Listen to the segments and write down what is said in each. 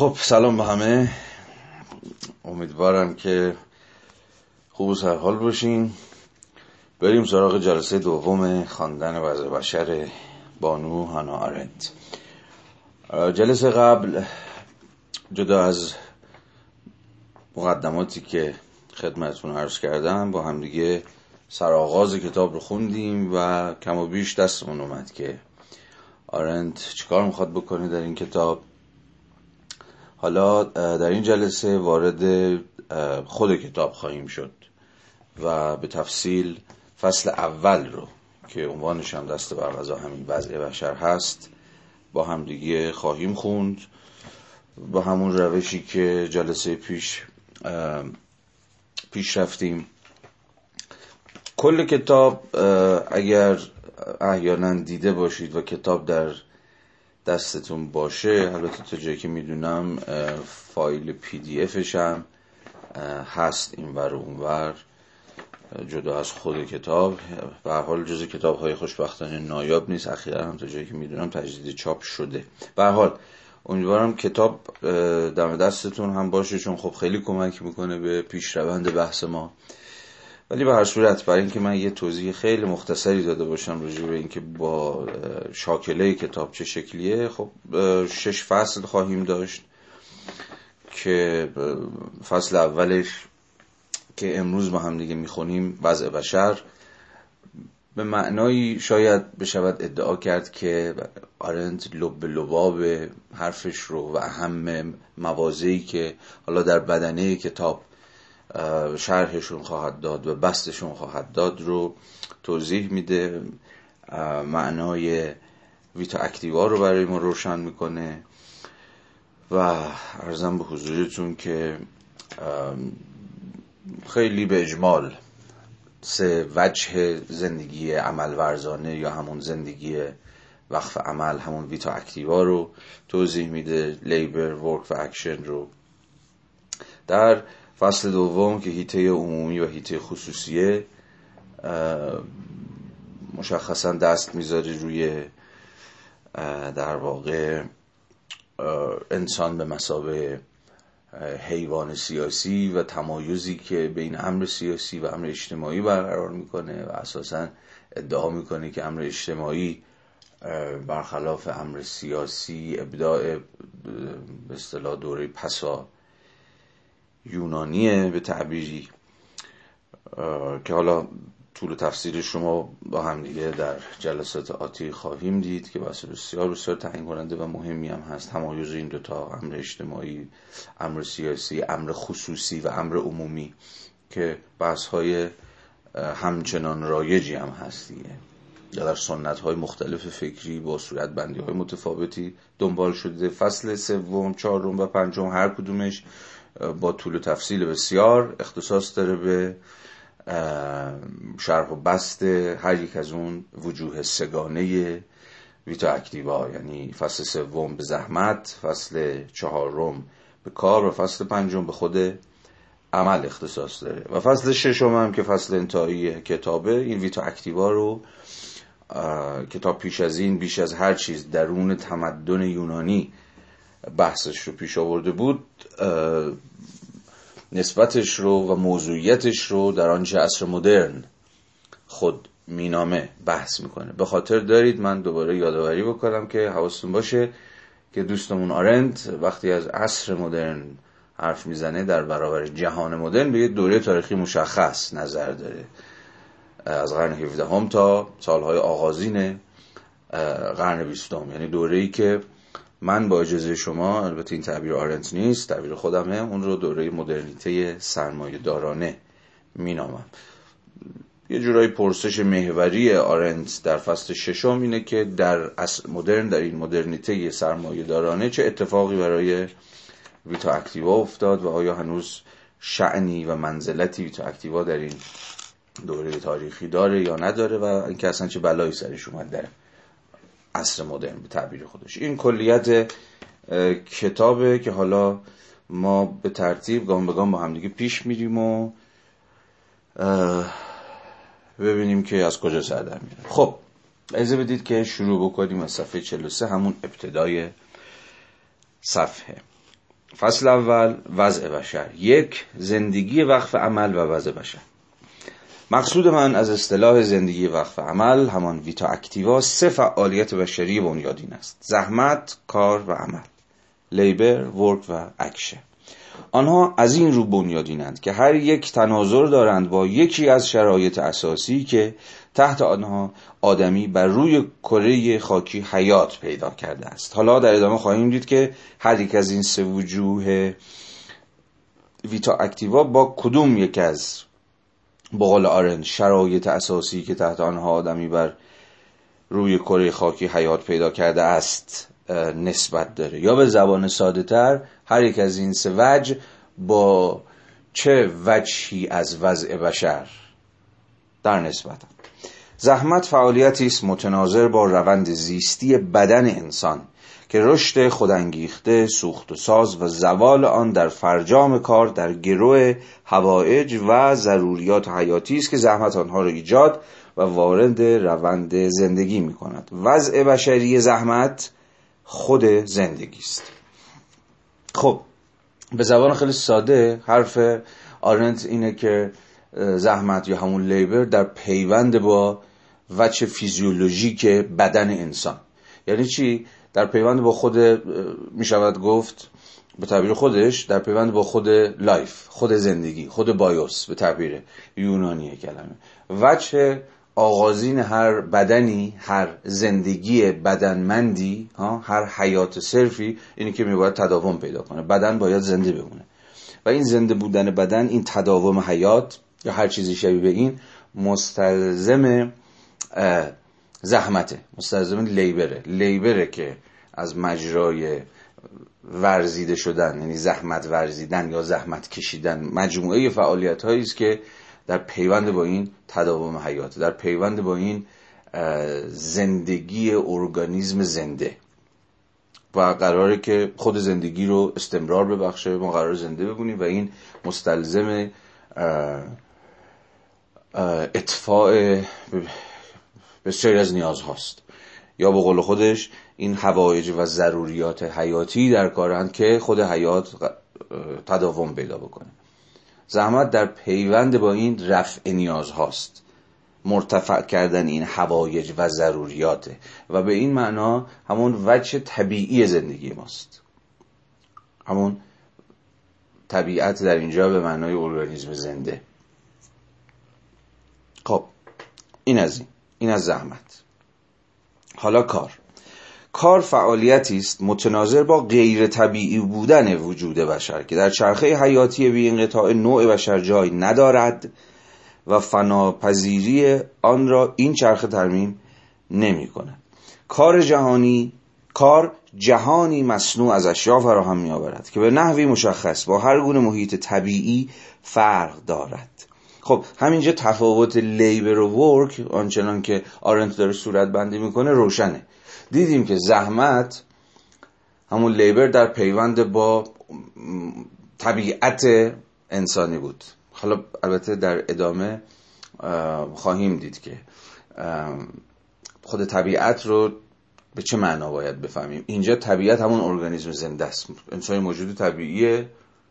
خب سلام به همه. امیدوارم که خوب و سرحال باشین. بریم سراغ جلسه دوم خواندن وضع بشر بانو هانا آرنت. جلسه قبل جدا از مقدماتی که خدمتون عرض کردم با همدیگه سرآغاز کتاب رو خوندیم و کم و بیش دستمون اومد که آرنت چیکار می‌خواد بکنه در این کتاب؟ حالا در این جلسه وارد خود کتاب خواهیم شد و به تفصیل فصل اول رو که عنوانش هم دست بر غذا همین وضع بشر هست با همدیگه خواهیم خوند. با همون روشی که جلسه پیش پیش رفتیم. کل کتاب اگر احیانا دیده باشید و کتاب در دستتون باشه. البته تا جایی که می‌دونم فایل پی دی افش هم هست این ور اونور جدا از خود کتاب. به حال جز کتاب های خوشبختانه نایاب نیست. اخیرا هم تا جایی که می‌دونم تجدید چاپ شده. به حال امیدوارم کتاب دم دستتون هم باشه چون خب خیلی کمک می‌کنه به پیشروند بحث ما. ولی به هر صورت برای اینکه من یه توضیح خیلی مختصری داده باشم راجع به اینکه با شاکله کتاب چه شکلیه خب شش فصل خواهیم داشت که فصل اولش که امروز با هم دیگه می‌خونیم وضع بشر. به معنایی شاید بشود ادعا کرد که آرنت لب لباب حرفش رو و اهم موازهی که حالا در بدنه کتاب شرحشون خواهد داد و بستشون خواهد داد رو توضیح میده. معنای ویتا اکتیوا رو برای ما روشن می‌کنه و ارزم به حضورتون که خیلی به اجمال سه وجه زندگی عمل ورزانه یا همون زندگی وقف عمل همون ویتا اکتیوا رو توضیح میده. labor work و اکشن رو. در فصل دوم که حیطه عمومی و حیطه خصوصیه مشخصا دست می‌ذاره روی در واقع انسان به مثابه حیوان سیاسی و تمایزی که بین امر سیاسی و امر اجتماعی برقرار می‌کنه و اساسا ادعا می‌کنه که امر اجتماعی برخلاف امر سیاسی ابداع به اصطلاح دوره پسا یونانیه به تعبیری که حالا طول تفسیر شما با هم دیگه در جلسات آتی خواهیم دید که بحث بسیار بسیار تعیین کننده و مهمی هم هست. تمایز این دوتا امر اجتماعی امر سیاسی امر خصوصی و امر عمومی که بحث های همچنان رایجی هم هست یا در سنت های مختلف فکری با صورت بندی های متفاوتی دنبال شده. فصل سوم چهارم و پنجم هر کدومش با طول و تفصیل بسیار اختصاص داره به شرح و بست هر یک از اون وجوه سگانه ویتا اکتیوا. یعنی فصل سوم به زحمت فصل چهارم به کار و فصل پنجم به خود عمل اختصاص داره. و فصل ششم هم که فصل انتهایی کتابه این ویتا اکتیوا رو کتاب پیش از این بیش از هر چیز درون تمدن یونانی بحثش رو پیش آورده بود نسبتش رو و موضوعیتش رو در آنچه عصر مدرن خود مینامه بحث می‌کنه. به خاطر دارید من دوباره یادآوری بکنم که حواستون باشه که دوستمون آرنت وقتی از عصر مدرن حرف می‌زنه در برابر جهان مدرن به یه دوره تاریخی مشخص نظر داره. از قرن 17 هم تا سالهای آغازین قرن بیستم. یعنی دوره ای که من با اجازه شما البته این تعبیر آرنت نیست تعبیر خودمه اون رو دوره مدرنیته سرمایه دارانه مینامم. یه جورایی پرسش محوری آرنت در فصل ششم اینه که در مدرن در این مدرنیته سرمایه دارانه چه اتفاقی برای ویتا اکتیوا افتاد و آیا هنوز شعنی و منزلتی ویتا اکتیوا در این دوره تاریخی داره یا نداره و اینکه اصلا چه بلایی سرش اومد داره عصر مدرن به تعبیر خودش. این کلیت کتابه که حالا ما به ترتیب گام به گام با همدیگه پیش میریم و ببینیم که از کجا سر در میره خب اجازه بدید که شروع بکنیم از صفحه 43 همون ابتدای صفحه. فصل اول وضع بشر. یک زندگی وقف عمل و وضع بشر. مقصود من از اصطلاح زندگی وقف عمل همان ویتا اکتیوا سه فعالیت بشری بنیادین است. زحمت، کار و عمل. لیبر، ورک و اکشه آنها از این رو بنیادینند که هر یک تناظر دارند با یکی از شرایط اساسی که تحت آنها آدمی بر روی کره خاکی حیات پیدا کرده است. حالا در ادامه خواهیم دید که هر یک از این سه وجوه ویتا اکتیوا با کدوم یک از بقول آرن شرایط اساسی که تحت آنها آدمی بر روی کره خاکی حیات پیدا کرده است نسبت داره. یا به زبان ساده تر هر یک از این سه وجه با چه وجهی از وضع بشر؟ در نسبت زحمت فعالیتی است متناظر با روند زیستی بدن انسان. که رشد خودانگیخته سوخت و ساز و زوال آن در فرجام کار در گروه هوایج و ضروریات حیاتی است که زحمت آنها را ایجاد و وارد روند زندگی می کند. وضع بشری زحمت خود زندگی است. خب به زبان خیلی ساده حرف آرنت اینه که زحمت یا همون لیبر در پیوند با وجه فیزیولوژیک بدن انسان. یعنی چی؟ در پیوند با خود می شود گفت به تعبیر خودش در پیوند با خود life خود زندگی خود bios به تعبیر یونانی کلمه. وجه آغازین هر بدنی هر زندگی بدنمندی هر حیات صرفی اینی که میباید تداوم پیدا کنه. بدن باید زنده بمونه. و این زنده بودن بدن این تداوم حیات یا هر چیزی شبیه به این مستلزم زحمته. مستلزم لیبره. لیبره که از مجرای ورزیده شدن یعنی زحمت ورزیدن یا زحمت کشیدن مجموعه فعالیت هایی است که در پیوند با این تداوم حیات در پیوند با این زندگی ارگانیزم زنده. و قراره که خود زندگی رو استمرار ببخشه ما قرار زنده ببونیم و این مستلزم اطفاع بسیاری از نیاز هاست یا به قول خودش این هوایج و ضروریات حیاتی در کارند که خود حیات تداوم پیدا بکنه. زحمت در پیوند با این رفع نیاز هاست مرتفع کردن این هوایج و ضروریاته و به این معنا همون وجه طبیعی زندگی ماست. همون طبیعت در اینجا به معنای ارگانیسم زنده. خب این از این. این از زحمت. حالا کار. کار فعالیتی است متناظر با غیر طبیعی بودن وجود بشر که در چرخه حیاتی بی انقطاع نوع بشر جای ندارد و فناپذیری آن را این چرخه ترمیم نمی کند. کار جهانی کار جهانی مصنوع از اشیا فراهم می آورد که به نحوی مشخص با هر گونه محیط طبیعی فرق دارد. خب همینجا تفاوت لیبر و ورک آنچنان که آرنت داره صورت بندی می‌کنه روشنه. دیدیم که زحمت همون لیبر در پیوند با طبیعت انسانی بود. حالا البته در ادامه خواهیم دید که خود طبیعت رو به چه معنا باید بفهمیم؟ اینجا طبیعت همون ارگانیسم زنده است. انسان موجود طبیعیه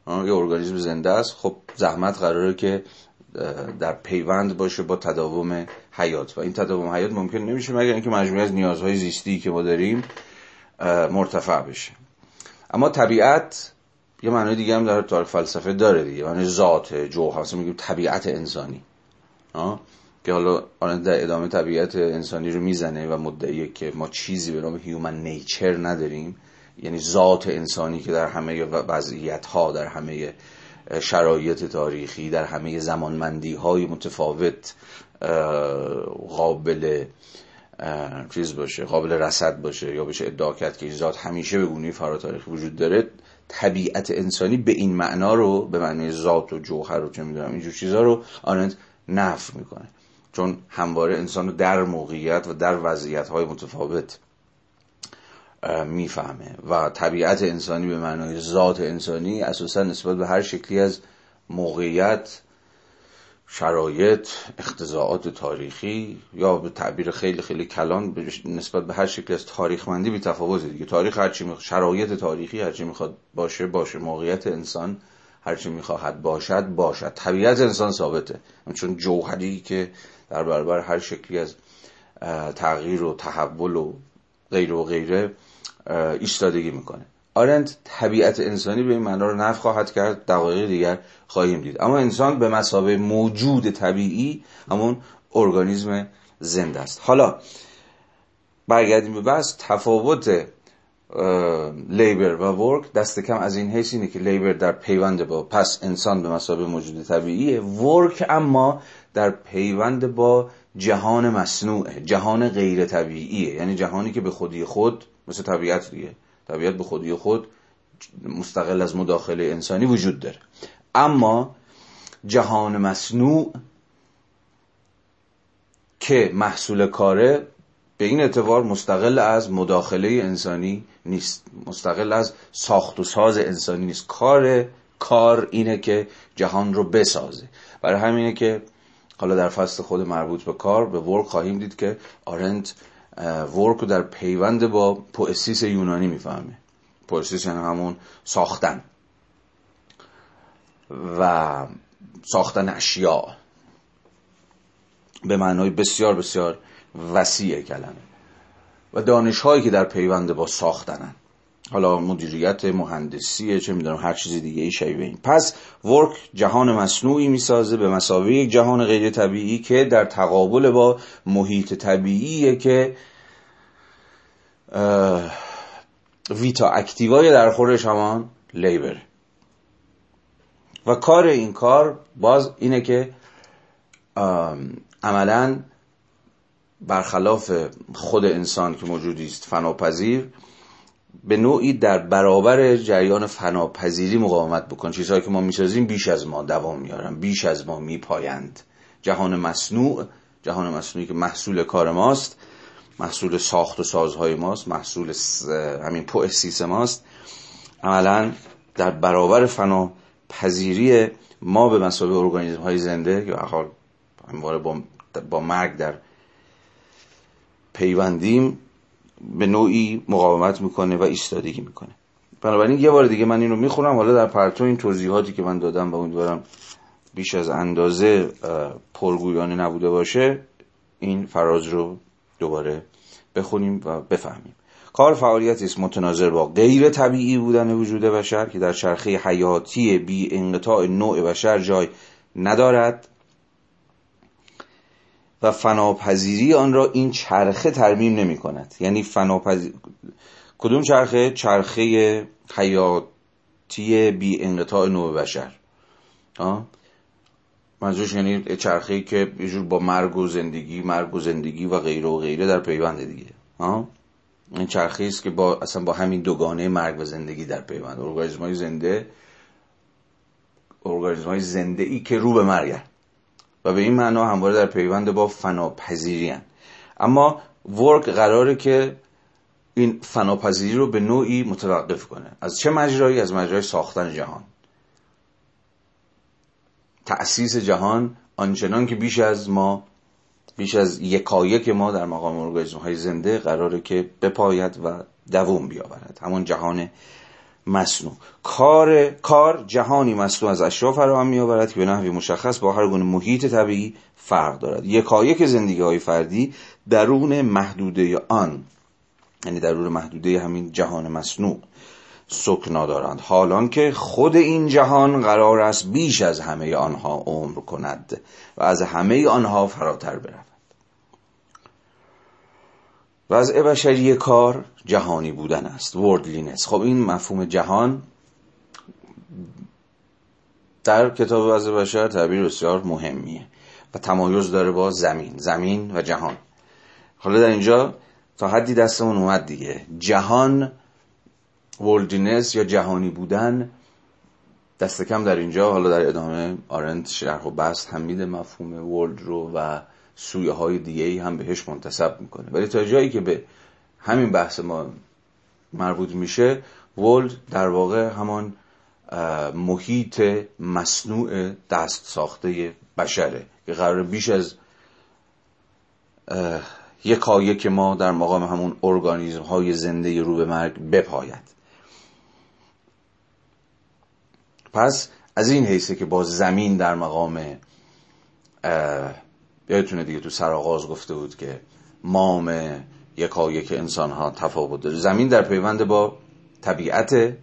یه ارگانیسم زنده است. خب زحمت قراره که در پیوند باشه با تداوم حیات. و این تداوم حیات ممکن نمیشه مگر اینکه مجموعه از نیازهای زیستی که ما داریم مرتفع بشه. اما طبیعت یه معنی دیگه هم در تاریخ فلسفه داره دیگه. معنی ذات جوهر. مثلا میگیم طبیعت انسانی. که حالا آن در ادامه طبیعت انسانی رو می‌زنه و مدعیه که ما چیزی به نام هیومن نیچر نداریم. یعنی ذات انسانی که در همه وضعیت ها در همه شرایط تاریخی در همه زمانمندی های متفاوت قابل چیز باشه قابل رسد باشه یا بشه ادعا کرد که ذات همیشه به گونه فراتاریخی وجود داره. طبیعت انسانی به این معنا رو به معنی ذات و جوهر و چه می‌دونم اینجور چیزها رو آنند نف می‌کنه. چون همواره انسان رو در موقعیت و در وضعیت های متفاوت می‌فهمه. و طبیعت انسانی به معنای ذات انسانی اساسا نسبت به هر شکلی از موقعیت شرایط اختزاعات تاریخی یا به تعبیر خیلی خیلی کلان نسبت به هر شکل از تاریخمندی بی تفاوت دیگه. تاریخ هرچی می... شرایط تاریخی هرچی می‌خواد باشه باشه. موقعیت انسان هرچی می‌خواهد باشد باشد. طبیعت انسان ثابته. چون جوهری که در برابر هر شکلی از تغییر و تحول و غیر و غیره ایستادگی می‌کنه. آرنت طبیعت انسانی به این معنا رو نف خواهد کرد دقایق دیگر خواهیم دید. اما انسان به مسابه موجود طبیعی همون ارگانیسم زنده است. حالا برگردیم به بس تفاوت لیبر و ورک. دست کم از این حیث اینه که لیبر در پیوند با پس انسان به مسابه موجود طبیعیه. ورک اما در پیوند با جهان مصنوعه جهان غیر طبیعیه. یعنی جهانی که به خودی خود مثل طبیعت دیگه. طبیعت به خودی خود مستقل از مداخله انسانی وجود داره. اما جهان مصنوع که محصول کاره به این اعتبار مستقل از مداخله انسانی نیست. مستقل از ساخت و ساز انسانی نیست. کار کار اینه که جهان رو بسازه. برای همینه که حالا در فصل خود مربوط به کار به ورک خواهیم دید که آرنت ورک رو در پیوند با پوئسیس یونانی می‌فهمه. پوئسیس یعنی همون ساختن. و ساختن اشیاء. به معنای بسیار بسیار وسیع کلمه. و دانش هایی که در پیوند با ساختنن. حالا مدیریت مهندسی چه می‌دونم هر چیز دیگه ای شبیه این. پس ورک جهان مصنوعی می‌سازه به مسابقه یک جهان غیر طبیعی که در تقابل با محیط طبیعیه که ویتا اکتیوای در خورش همان لیبر. و کار این کار باز اینه که عملا برخلاف خود انسان که موجودی است فناپذیر به نوعی در برابر جریان فناپذیری مقاومت بکن. چیزهایی که ما می‌سازیم بیش از ما دوام میارن بیش از ما میپایند. جهان مصنوع جهان مصنوعی که محصول کار ماست محصول ساخت و سازهای ماست محصول همین پوئسیس ماست. عملا در برابر فناپذیری ما به مسابقه ارگانیسم های زنده که حال با, با مرگ در پیوندیم به نوعی مقاومت می‌کنه و ایستادگی می‌کنه. بنابراین یه بار دیگه من این رو می‌خونم. حالا در پرتو این توضیحاتی که من دادم و امیدوارم بیش از اندازه پرگویانه نبوده باشه این فراز رو دوباره بخونیم و بفهمیم. کار فعالیتی است متناظر با غیر طبیعی بودن وجود بشر که در چرخه حیاتی بی انقطاع نوع بشر جای ندارد. و فناپذیری آن را این چرخه ترمیم نمی کند. یعنی فناپذیر کدوم چرخه؟ چرخه حیاتی بی انقطاع نوع بشر. منظورش یعنی چرخه که یه با مرگ و زندگی مرگ و زندگی و غیره و غیره در پیوند دیگه. ها این چرخه است که با اصلا با همین دوگانه مرگ و زندگی در پیوند. ارگانیسم های زنده ارگانیسم های زنده ای که رو به مرگ و به این معنا همواره در پیوند با فناپذیری اما ورک قراره که این فناپذیری رو به نوعی متوقف کنه. از چه مجرایی؟ از مجرای ساختن جهان. تأسیس جهان آنچنان که بیش از ما بیش از یکایک ما در مقام ارگانیسم های زنده قراره که بپاید و دوم بیاورد. همون جهان مصنوع کار کار جهانی مصنوع از اشیا فراهم میآورد که به نحوی مشخص با هر گونه محیط طبیعی فرق دارد. یکایک زندگی های فردی درون محدوده آن یعنی درون محدوده همین جهان مصنوع سکنا دارند حالان که خود این جهان قرار است بیش از همه آنها عمر کند و از همه آنها فراتر برود وضع بشری کار جهانی بودن است. وردلینس خب این مفهوم جهان در کتاب وضع بشر تعبیر بسیار مهمیه و تمایز داره با زمین زمین و جهان. حالا در اینجا تا حدی دستمون اومد دیگه. جهان ولدینس یا جهانی بودن دست کم در اینجا. حالا در ادامه آرنت شرح و بست هم میده مفهوم ولد رو و سویه های دیگه ای هم بهش منتصب می‌کنه. ولی تا جایی که به همین بحث ما مربوط میشه ولد در واقع همان محیط مصنوع دست ساخته بشره که قرار بیش از یک که ما در مقام همون ارگانیزم های زنده رو به مرگ بپاید. پس از این حیثه که با زمین در مقام یادتونه دیگه تو سرآغاز گفته بود که مام یکایک انسان ها تفاوت داره. زمین در پیوند با طبیعت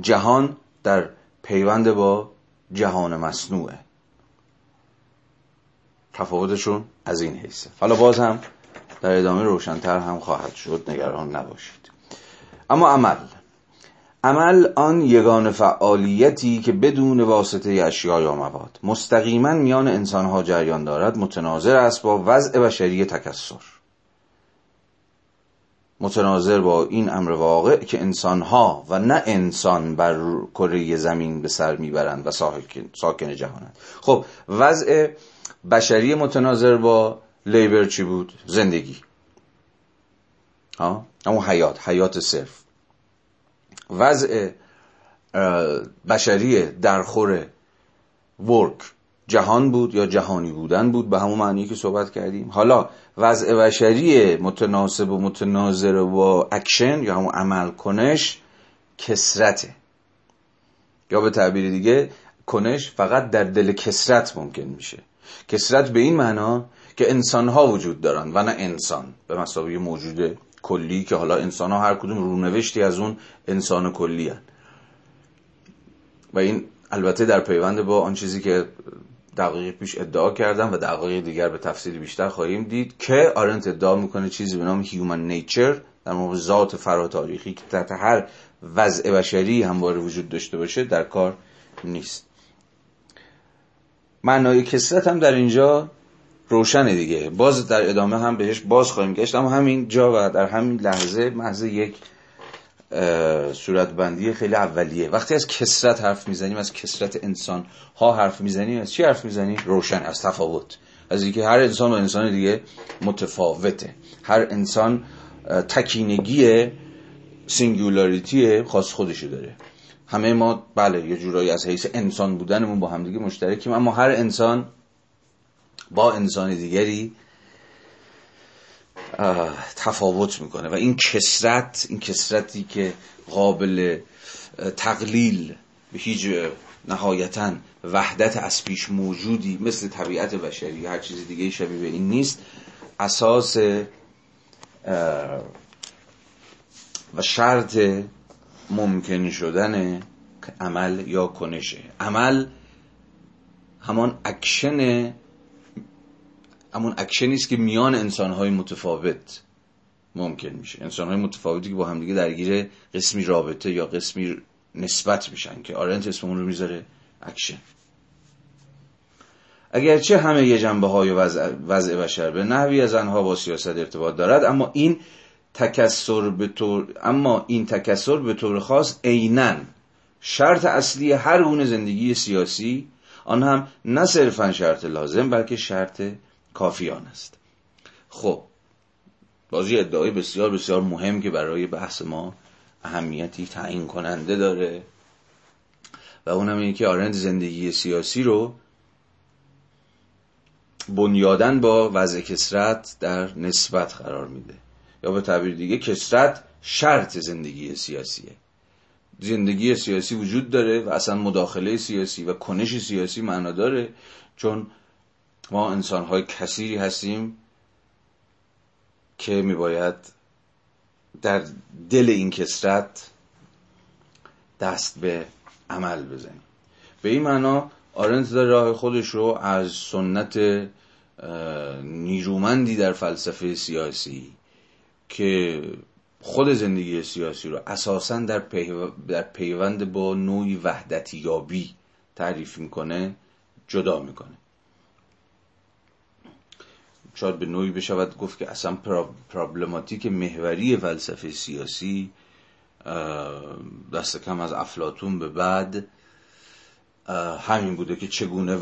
جهان در پیوند با جهان مصنوعه تفاوتشون از این حیثه. حالا باز هم در ادامه روشنتر هم خواهد شد. نگران نباشید. اما عمل. عمل آن یگان فعالیتی که بدون واسطه اشیا یا مواد. مستقیما میان انسانها جریان دارد متناظر است با وضع بشری تکسر. متناظر با این امر واقع که انسانها و نه انسان بر کره زمین به سر می‌برند و ساکن جهانند. خب وضع بشری متناظر با لیبر چی بود؟ زندگی. ها؟ اما حیات حیات صرف. وضع بشری درخور work جهان بود یا جهانی بودن بود؟ به همون معنی که صحبت کردیم. حالا وضع بشری متناسب و متناظر با اکشن یا همون عمل کنش کثرته. یا به تعبیر دیگه کنش فقط در دل کثرت ممکن میشه. کثرت به این معنا که انسان ها وجود دارن و نه انسان. به مسابقه موجود کلی که حالا انسان ها هر کدوم رونوشتی از اون انسان کلی هن. و این البته در پیوند با آن چیزی که دقیق پیش ادعا کردم و دقایق دیگر به تفصیل بیشتر خواهیم دید که آرنت ادعا می‌کنه چیزی به نام هیومن نیچر در مورد ذات فراتاریخی که تحت هر وضع بشری همواره وجود داشته باشه در کار نیست معنای کثرت هم در اینجا روشنه دیگه. باز در ادامه هم بهش باز خواهیم گشت. اما همین جا و در همین لحظه محض یک صورتبندی خیلی اولیه. وقتی از کثرت حرف می‌زنیم از کثرت انسان ها حرف می‌زنیم از چی حرف می‌زنیم؟ روشن از تفاوت. از اینکه هر انسان و انسان دیگه متفاوته. هر انسان تکینگی singularity ای خاص خودشو داره. همه ما بله یه جورایی از حیث انسان بودنمون با همدیگه مشترکیم اما هر انسان با انسان دیگری تفاوت می‌کنه. و این کسرت این کسرتی که قابل تقلیل به هیچ نهایتا وحدت از پیش موجودی مثل طبیعت بشری هر چیز دیگه شبیه به این نیست اساس و شرط ممکن شدن عمل یا کنشه عمل همان اکشن همون اکشنی است که میان انسانهای متفاوت ممکن میشه. انسانهای متفاوتی که با همدیگه درگیر قسمی رابطه یا قسمی نسبت میشن که آرنت اسم اون رو می‌ذاره اکشن. اگرچه همه یه جنبه های وضع, بشر به نحوی از آنها با سیاست ارتباط دارد اما این تکسر به طور اما این تکسر به طور خاص عینا شرط اصلی هر گونه زندگی سیاسی آن هم نه صرفا شرط لازم بلکه شرط کافیان است. خب بازی ادعای بسیار بسیار مهم که برای بحث ما اهمیتی تعیین کننده داره و اونم اینه که آرند زندگی سیاسی رو بنیادن با وضع کسرت در نسبت قرار میده. یا به تعبیر دیگه کسرت شرط زندگی سیاسیه. زندگی سیاسی وجود داره و اصلا مداخله سیاسی و کنش سیاسی معنا داره چون ما انسان های کثیری هستیم که میباید در دل این کسرت دست به عمل بزنیم. به این معنا آرنت در راه خودش رو از سنت نیرومندی در فلسفه سیاسی که خود زندگی سیاسی رو اساسا در, در پیوند با نوعی وحدتی یابی تعریف می‌کنه جدا می‌کنه. شاید به نوعی بشود گفت که اصلا پرابلماتیک محوری فلسفه سیاسی دست کم از افلاطون به بعد همین بوده که چگونه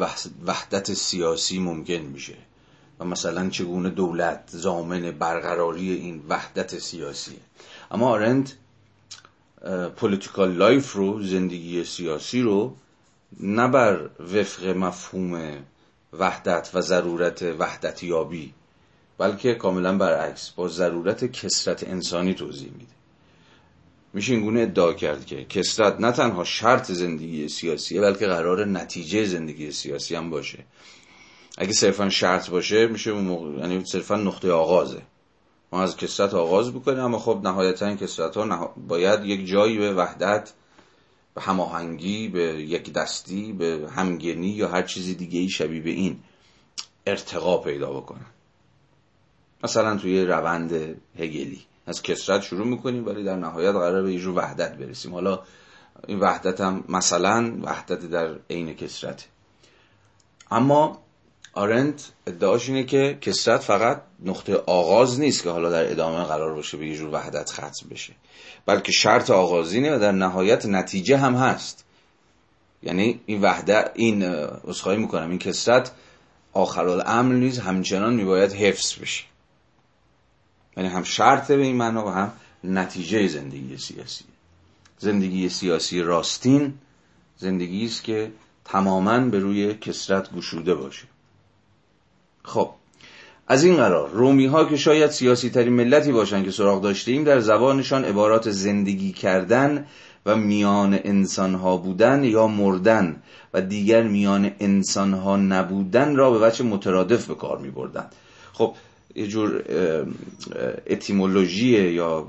وحدت سیاسی ممکن میشه و مثلا چگونه دولت ضامن برقراری این وحدت سیاسی. اما آرنت political life رو زندگی سیاسی رو نه بر وفق مفهوم وحدت و ضرورت وحدت یابی بلکه کاملا برعکس با ضرورت کثرت انسانی توضیح میده. میشه اینگونه ادعا کرد که کسرت نه تنها شرط زندگی سیاسیه بلکه قرار نتیجه زندگی سیاسی هم باشه. اگه صرفا شرط باشه میشه یعنی صرفا نقطه آغازه. ما از کسرت آغاز بکنیم اما خب نهایتا کسرت ها باید یک جایی به وحدت به هماهنگی به یک دستی به همگنی یا هر چیزی دیگه ای شبیه به این ارتقا پیدا بکنن. مثلا توی روند هگلی. از کسرت شروع می‌کنیم ولی در نهایت قرار به یه جور وحدت برسیم. حالا این وحدت هم مثلا وحدت در عین کسرت اما آرنت ادعاش اینه که کسرت فقط نقطه آغاز نیست که حالا در ادامه قرار باشه به یه جور وحدت ختم بشه. بلکه شرط آغازینه و در نهایت نتیجه هم هست. یعنی این وحدت این اصخایی می‌کنم. این کسرت آخرالامر نیز همچنان میباید حفظ بشه. یعنی هم شرط به این معنا و هم نتیجه زندگی سیاسی. زندگی سیاسی راستین زندگی است که تماما به روی کسرت گشوده باشه. خب از این قرار رومی ها که شاید سیاسی ترین ملتی باشند که سراغ داشتیم در زبانشان عبارات زندگی کردن و میان انسان ها بودن یا مردن و دیگر میان انسان ها نبودن را به وجه مترادف به کار می بردن. خب یه جور اتیمولوژی یا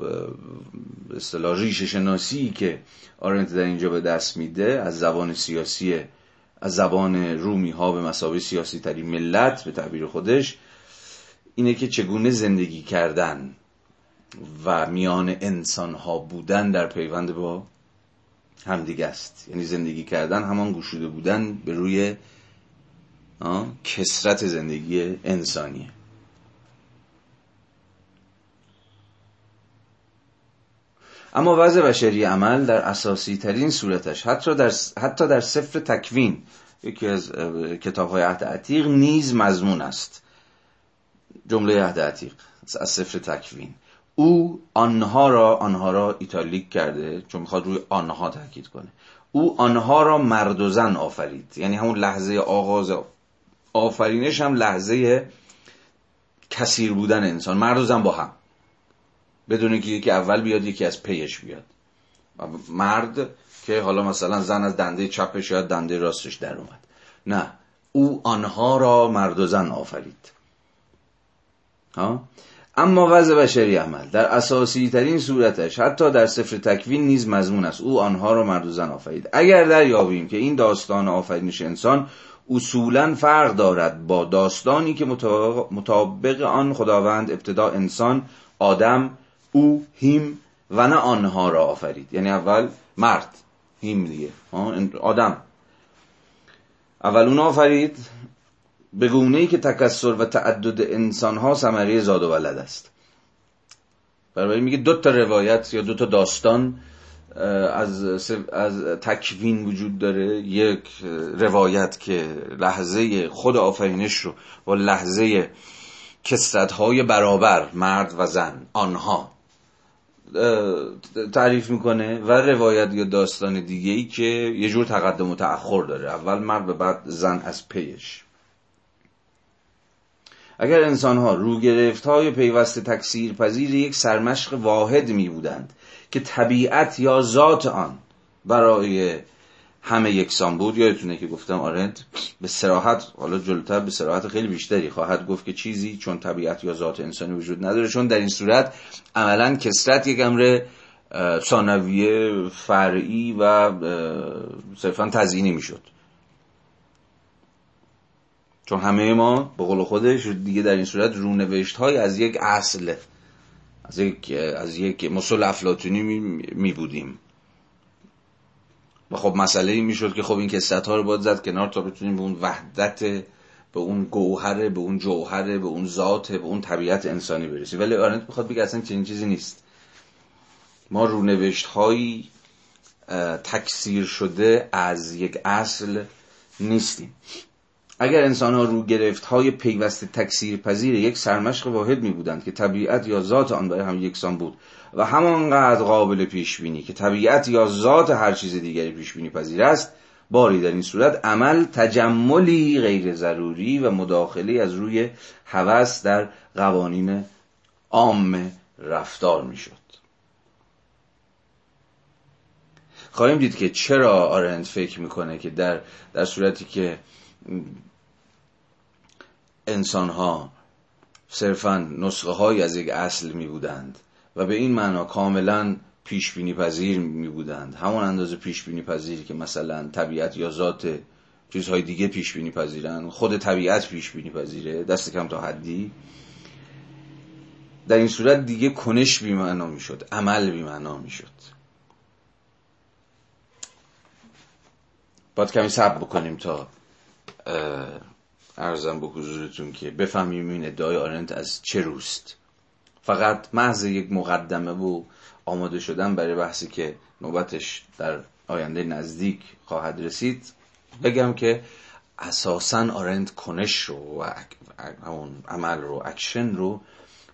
اصطلاح ریشه شناسی که آرنت در اینجا به دست میده از زبان سیاسی از زبان رومی ها به مسابقه سیاسی ترین ملت به تعبیر خودش اینه که چگونه زندگی کردن و میان انسان ها بودن در پیوند با همدیگه است. یعنی زندگی کردن همان گشوده بودن به روی کسرت زندگی انسانیه. اما وضع بشری عمل در اساسی ترین صورتش حتی در, حتی در سفر تکوین یکی از کتاب های عتیق نیز مضمون است. جمله عهد عتیق از سفر تکوین. او آنها را آنها را ایتالیک کرده چون می‌خواد روی آنها تاکید کنه. او آنها را مرد و زن آفرید. یعنی همون لحظه آغاز آفرینش هم لحظه کثیر بودن انسان. مرد و زن با هم. بدون که یکی اول بیاد یکی از پیش بیاد. مرد که حالا مثلا زن از دنده چپش یا دنده راستش در اومد. نه. او آنها را مرد و زن آفرید. ها؟ اما وضع بشری عمل. در اساسی ترین صورتش حتی در سفر تکوین نیز مضمون است. او آنها را مرد و زن آفرید. اگر دریابیم که این داستان آفرینش انسان اصولا فرق دارد با داستانی که مطابق آن خداوند ابتدا انسان آدم او هیم و نه آنها را آفرید. یعنی اول مرد هیم دیگه. آدم. اول اون آفرید. به گونه ای که تکسر و تعدد انسان ها ثمره زاد و ولد است. برای میگه دو تا روایت یا دو تا داستان از از تکوین وجود داره. یک روایت که لحظه خود آفرینش رو با لحظه کسرت های برابر مرد و زن آنها تعریف می‌کنه. و روایت یا داستان دیگه ای که یه جور تقدم و تأخر داره. اول مرد و بعد زن از پیش. اگر انسان ها روگرفت های پیوست تکثیر پذیر یک سرمشق واحد می بودند که طبیعت یا ذات آن برای همه یکسان بود یادتونه که گفتم آرنت به سراحت حالا جلوتر به سراحت خیلی بیشتری خواهد گفت که چیزی چون طبیعت یا ذات انسانی وجود نداره چون در این صورت عملا کسرت یک امر ثانویه فرعی و صرفا تزیینی می‌شد. چون همه ما به قول خودش دیگه در این صورت رونوشت های از یک اصل از یک از یک مسل افلاطونی می بودیم. و خب مسئله این می‌شد که خب این کسرت ها رو باید زد کنار تا بتونیم به اون وحدت به اون گوهره به اون جوهره به اون ذات به اون طبیعت انسانی برسیم. ولی آرنت می‌خواد بگه اصلا چنین چیزی نیست. ما رونوشت هایی تکثیر شده از یک اصل نیستیم. اگر انسان ها رو گرفت های پیوسته تکثیر پذیر یک سرمشق واحد می بودند که طبیعت یا ذات آن برای هم یکسان بود و همانقدر قابل پیش بینی که طبیعت یا ذات هر چیز دیگری پیش بینی پذیر است باری در این صورت عمل تجملی غیر ضروری و مداخله از روی هوس در قوانین عام رفتار می‌شد. خواهیم دید که چرا آرند فکر می‌کنه که در, در صورتی که انسان ها صرفا نسخه های از یک اصل می بودند و به این معنا کاملا پیش بینی پذیر می بودند همون اندازه پیش بینی پذیر که مثلا طبیعت یا ذات چیزهای دیگه پیش بینی پذیرن. خود طبیعت پیش بینی پذیره دست کم تا حدی. در این صورت دیگه کنش بی معنا می شد عمل بی معنا می شد باید کمی صبر بکنیم تا عرضم به حضورتون که بفهمیم این ادعای آرنت از چه روست. فقط محض یک مقدمه و آماده شدن برای بحثی که نوبتش در آینده نزدیک خواهد رسید بگم که اساسا آرنت کنش رو و اون عمل رو اکشن رو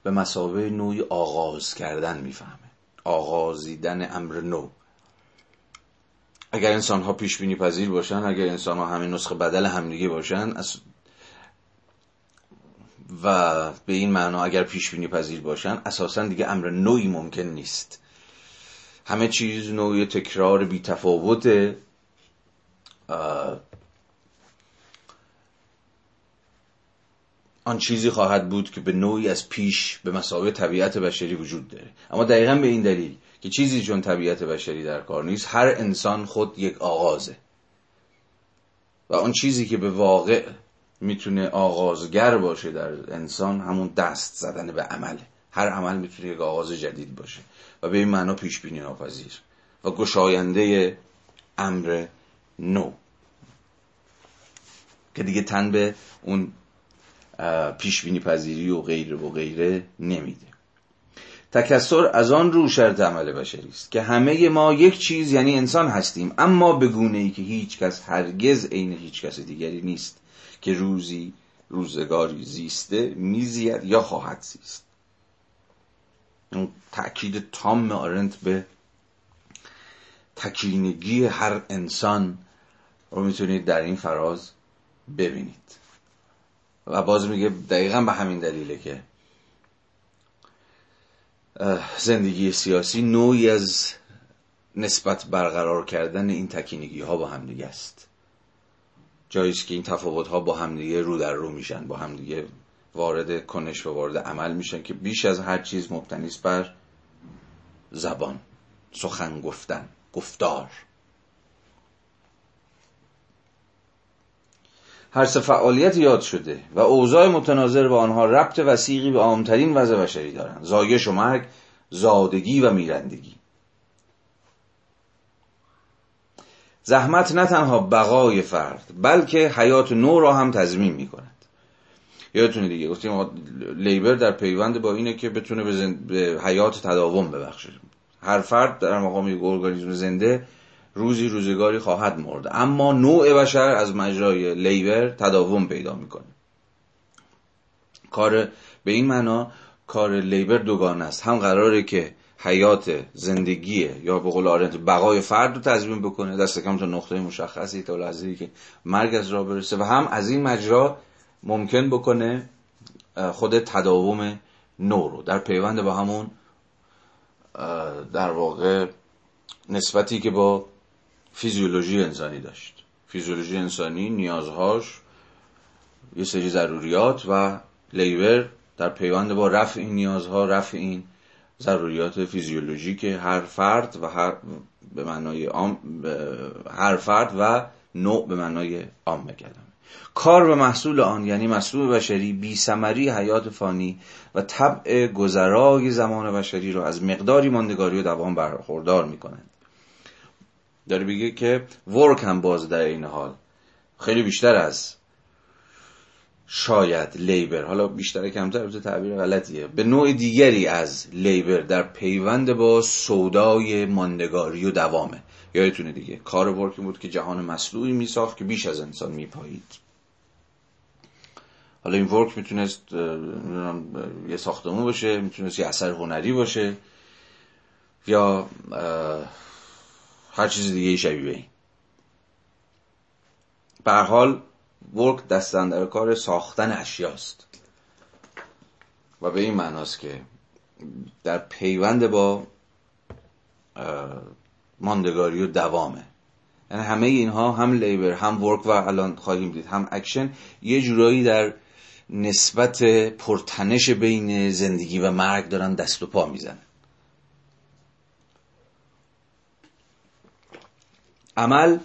به مثابه نوعی آغاز کردن می‌فهمه. آغازیدن امر نو. اگر انسان ها پیش بینی پذیر باشن اگر انسان ها همین نسخه بدل همدیگه باشن و به این معنا اگر پیش بینی پذیر باشن اساسا دیگه امر نوعی ممکن نیست. همه چیز نوعی تکرار بی تفاوت آن چیزی خواهد بود که به نوعی از پیش به مسابقه طبیعت بشری وجود داره. اما دقیقا به این دلیل که چیزی چون طبیعت بشری در کار نیست هر انسان خود یک آغازه. و آن چیزی که به واقع می‌تونه آغازگر باشه در انسان همون دست زدن به عمله هر عمل می‌تونه یک آغاز جدید باشه و به این معنا پیش بینی ناپذیر. و گشاینده امر نو. که دیگه تن به اون پیش بینی پذیری و غیره و غیره نمیده. تکسر از آن رو شرط عمل بشری است که همه ما یک چیز یعنی انسان هستیم اما به گونه ای که هیچ کس هرگز عین هیچ کس دیگری نیست. که روزی روزگاری زیسته میزید یا خواهد زیست. اون تأکید تام آرنت به تکینگی هر انسان رو می‌تونید در این فراز ببینید. و باز میگه دقیقا به همین دلیله که زندگی سیاسی نوعی از نسبت برقرار کردن این تکینگی ها با همدیگه است. جایی که این تفاوت ها با همدیگه رو در رو میشن با همدیگه وارد کنش و وارد عمل میشن که بیش از هر چیز مبتنی بر زبان سخن گفتن گفتار. هر سه فعالیت یاد شده و اوضاع متناظر با آنها ربط وسیقی به عامترین وضع بشری دارند. زایش و مرگ زادگی و میرندگی. زحمت نه تنها بقای فرد بلکه حیات نو را هم تضمین می کند یادتونه دیگه گفتیم لیبر در پیوند با اینه که بتونه به, به حیات تداوم ببخشه. هر فرد در مقام یک ارگانیسم زنده روزی روزگاری خواهد مرد. اما نوع بشر از مجرای لیبر تداوم پیدا می‌کنه. کار به این معنا کار لیبر دوگانه است. هم قراره که حیات زندگی یا به قول آرنت بقای فرد رو تضمین بکنه. دست کم تا نقطه مشخصی تا لحظه‌ای که مرگ از راه برسه. و هم از این مجرا ممکن بکنه خود تداوم نو رو. در پیوند با همون در واقع نسبتی که با فیزیولوژی انسانی داشت. فیزیولوژی انسانی نیازهاش یه سری ضروریات و لیبر در پیوند با رفع این نیازها رفع این ضروریات فیزیولوژیک هر فرد و هر به معنای هر فرد و نوع به معنای عام کلمه کار به محصول آن یعنی محصول بشری بی سمری حیات فانی و طبع گذرای زمان بشری را از مقداری ماندگاری و دوام برخوردار می کنند داره بگه که ورک هم باز در این حال خیلی بیشتر از شاید لیبر. حالا بیشتر کمتر به تعبیر غلطیه. به نوع دیگری از لیبر در پیوند با سودای ماندگاری و دوامه. یادتونه دیگه کار ورکی بود که جهان مسلوعی میساخت که بیش از انسان میپایید. حالا این ورک می‌تونست یه ساختمون باشه می‌تونست یه اثر هنری باشه یا هر چیز دیگه شبیه این. به حال work دست در کار ساختن اشیاست. و به این معناست که در پیوند با ماندگاری و دوامه. یعنی همه اینها هم labor هم work و الان خواهیم دید هم اکشن یه جورایی در نسبت پرتنش بین زندگی و مرگ دارن دست و پا می‌زنن. عمل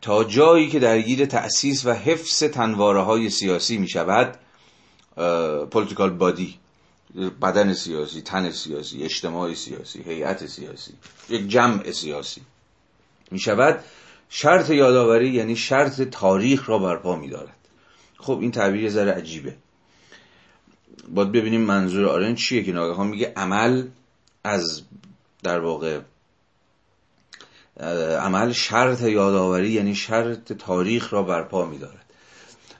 تا جایی که درگیر تأسیس و حفظ تنواره های سیاسی می شود پولیتیکال بادی بدن سیاسی تن سیاسی اجتماع سیاسی هیئت سیاسی یک جمع سیاسی می شود شرط یادآوری یعنی شرط تاریخ را برپا می دارد خب این تعبیر یه ذره عجیبه. باید ببینیم منظور آرن چیه که ناگهان میگه عمل از در واقع عمل شرط یادآوری یعنی شرط تاریخ را برپا میدارد.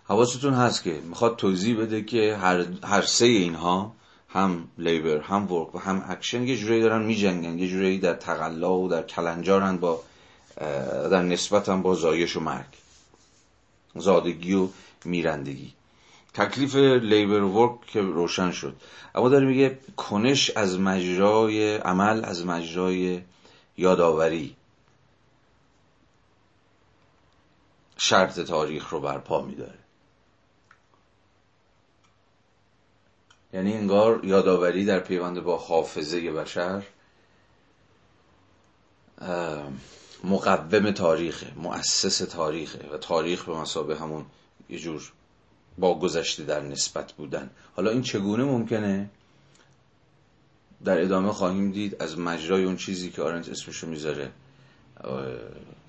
حواستون هست که می‌خواد توضیح بده که هر, هر سه اینها هم labor هم work و هم اکشن یه جورایی دارن میجنگن یه جورایی در تقلا و در کلنجارن با در نسبت هم با زایش و مرگ زادگی و میرندگی. تکلیف labor work که روشن شد. اما داره میگه کنش از مجرای عمل از مجرای یادآوری. شرط تاریخ رو برپا میداره. یعنی انگار یادآوری در پیوند با حافظه بشر مقوم تاریخه مؤسس تاریخه و تاریخ به مسابه همون یه جور با گذشته در نسبت بودن. حالا این چگونه ممکنه؟ در ادامه خواهیم دید از مجرای اون چیزی که آرنت اسمشو می‌ذاره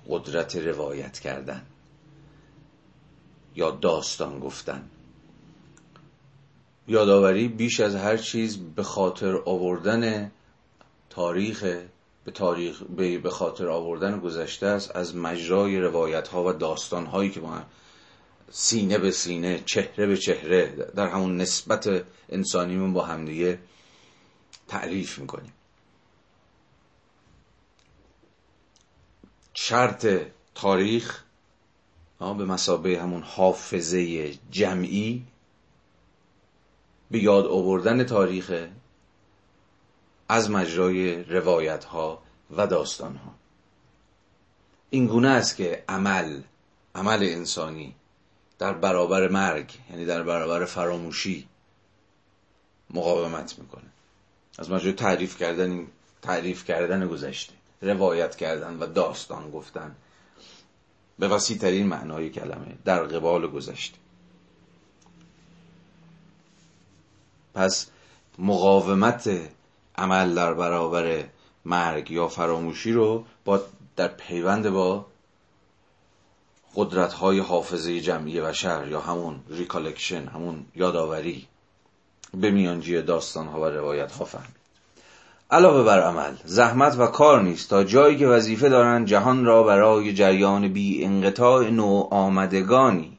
قدرت روایت کردن. یا داستان گفتن. یادآوری بیش از هر چیز به خاطر آوردن تاریخ به تاریخ به خاطر آوردن گذشته است از مجرای روایت ها و داستان هایی که ما سینه به سینه چهره به چهره در همون نسبت انسانیمون با همدیگه تعریف می‌کنیم. شرط تاریخ به مسابه همون حافظه جمعی به یاد آوردن تاریخ از مجرای روایت ها و داستان ها این گونه است که عمل عمل انسانی در برابر مرگ یعنی در برابر فراموشی مقاومت می‌کنه. از مجرای تعریف کردن تعریف کردن گذشته روایت کردن و داستان گفتن. به وسیع ترین معنای کلمه در قبال گذشته پس مقاومت عمل در برابر مرگ یا فراموشی رو با در پیوند با قدرت های حافظه جمعی بشر یا همون recollection همون یادآوری به میانجی داستان ها و روایت ها فهمید علاوه بر عمل زحمت و کار نیز تا جایی که وظیفه دارند جهان را برای جریان بی انقطاع نوآمدگانی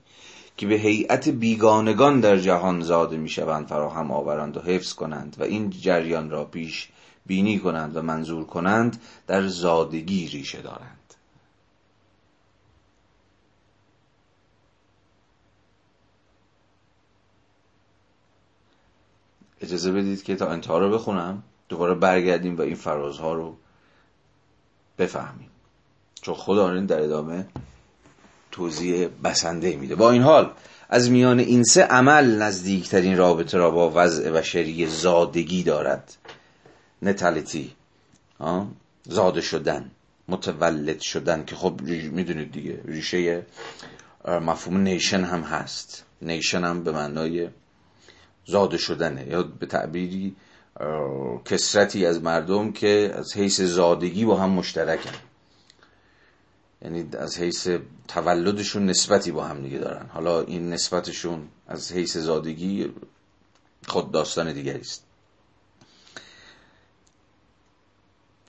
که به هیئت بیگانگان در جهان زاده می شوند فراهم آورند و حفظ کنند و این جریان را پیش بینی کنند و منظور کنند در زادگی ریشه دارند. اجازه بدید که تا انتها رو بخونم. دوباره برگردیم و این فرازها رو بفهمیم. چون خدا این در ادامه توضیح بسنده میده. با این حال از میان این سه عمل نزدیکترین رابطه را با وضع بشری زادگی دارد. نتالیتی زاده شدن متولد شدن که خب می‌دونید دیگه ریشه مفهوم نیشن هم هست. نیشن هم به معنای زاده شدنه یا به تعبیری کسرتی از مردم که از حیث زادگی با هم مشترکن. یعنی از حیث تولدشون نسبتی با هم دیگه دارن. حالا این نسبتشون از حیث زادگی خود داستان دیگری است.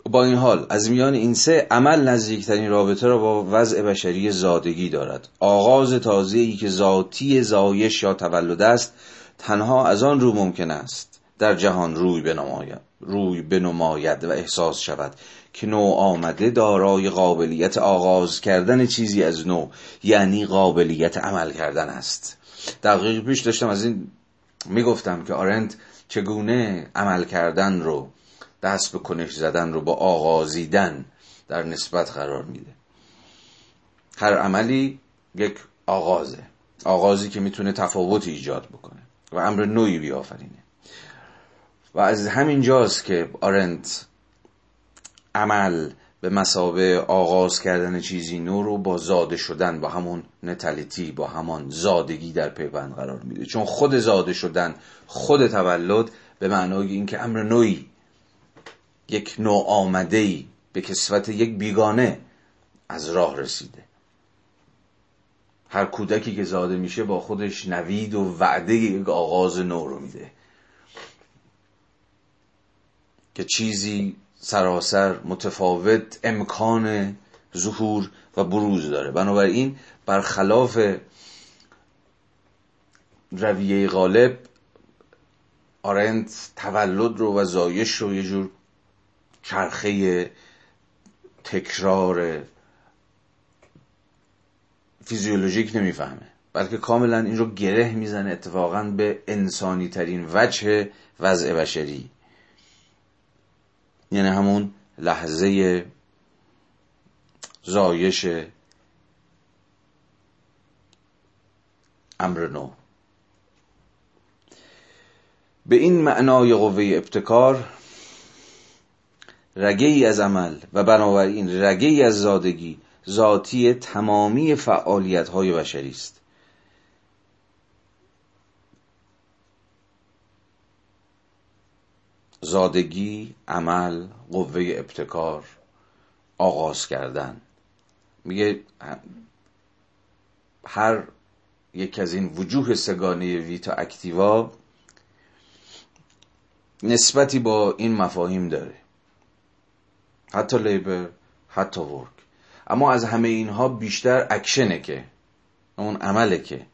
با این حال از میان این سه عمل نزدیکترین رابطه را با وضع بشری زادگی دارد. آغاز تازه ای که ذاتی زایش یا تولد است تنها از آن رو ممکن است. در جهان روی بنماید روی بنماید و احساس شود که نو آمده دارای قابلیت آغاز کردن چیزی از نو یعنی قابلیت عمل کردن است. دقیق پیش داشتم از این می‌گفتم که آرنت چگونه عمل کردن رو دست به کنش زدن رو با آغازیدن در نسبت قرار میده. هر عملی یک آغازه آغازی که می‌تونه تفاوت ایجاد بکنه و امر نوعی بیافرینه. و از همین جاست که آرنت عمل به مسابه آغاز کردن چیزی نو رو با زاده شدن با همون نتالیتی با همان زادگی در پیوند قرار میده. چون خود زاده شدن خود تولد به معنای اینکه امر نوعی یک نوع آمده ای به کسوت یک بیگانه از راه رسیده. هر کودکی که زاده میشه با خودش نوید و وعده یک آغاز نو رو میده. که چیزی سراسر متفاوت امکان ظهور و بروز داره. بنابراین برخلاف رویه غالب آرنت تولد رو و زایش رو یه جور چرخه تکرار فیزیولوژیک نمی‌فهمه. بلکه کاملا این رو گره می‌زنه اتفاقا به انسانی ترین وجه وضع بشری. یعنی همون لحظه زایش امر نو. به این معنای قوه ابتکار رگه ای از عمل و بنابراین رگه ای از زادگی ذاتی تمامی فعالیت های بشری است. زادگی عمل قوه ابتکار آغاز کردن. میگه هر یک از این وجوه سگانه ویتا اکتیوا نسبتی با این مفاهیم داره. حتی لیبر حتی ورک. اما از همه اینها بیشتر اکشنه که اون عمله که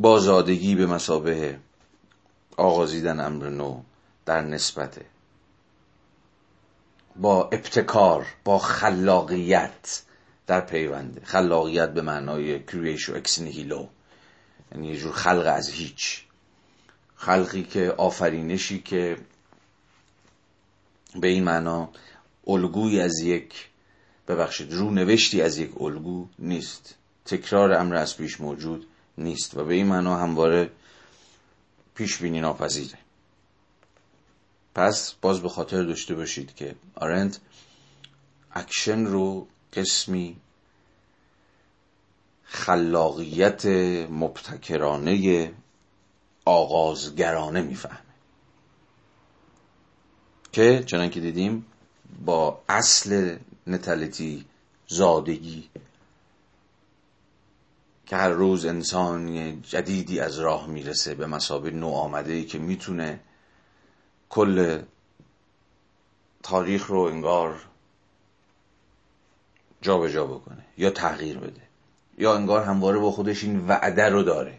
با زادگی به مسابه آغازیدن امر نو در نسبته با ابتکار با خلاقیت در پیونده خلاقیت به معنای کریشو اکس نهیلو یعنی یه جور خلق از هیچ. خلقی که آفرینشی که به این معنا الگوی از یک ببخشید رو نوشتی از یک الگو نیست. تکرار امر از پیش موجود نیست و به این معنا همواره پیش بینی ناپذیره. پس باز به خاطر داشته باشید که آرند اکشن رو قسمی خلاقیت مبتکرانه آغازگرانه می‌فهمه. که چنان که دیدیم با اصل natality زادگی که هر روز انسان جدیدی از راه می‌رسه به مسابه نو آمده ای که می‌تونه کل تاریخ رو انگار جابجا جا بکنه یا تغییر بده یا انگار همواره با خودش این وعده رو داره.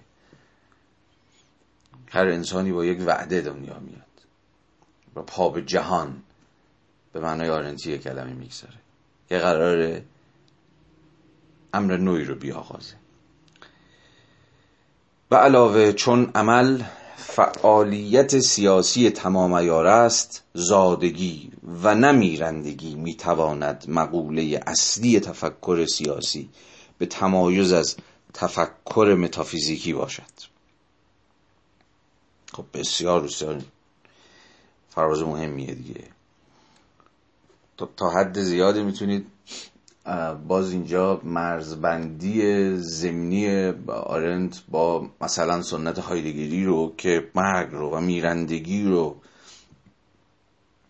هر انسانی با یک وعده دنیا میاد و پا به جهان به معنای آرنتی کلمه می‌گذاره. که قرار امر نوعی رو بیاغازه. و علاوه چون عمل فعالیت سیاسی تمام ایار است زادگی و نمیرندگی می‌تواند مقوله اصلی تفکر سیاسی به تمایز از تفکر متافیزیکی باشد. خب بسیار بسیار فراز مهمیه دیگه. تا حد زیادی می‌تونید باز اینجا مرزبندی زمینی آرنت با مثلا سنت هایدگری رو که مرگ رو و میرندگی رو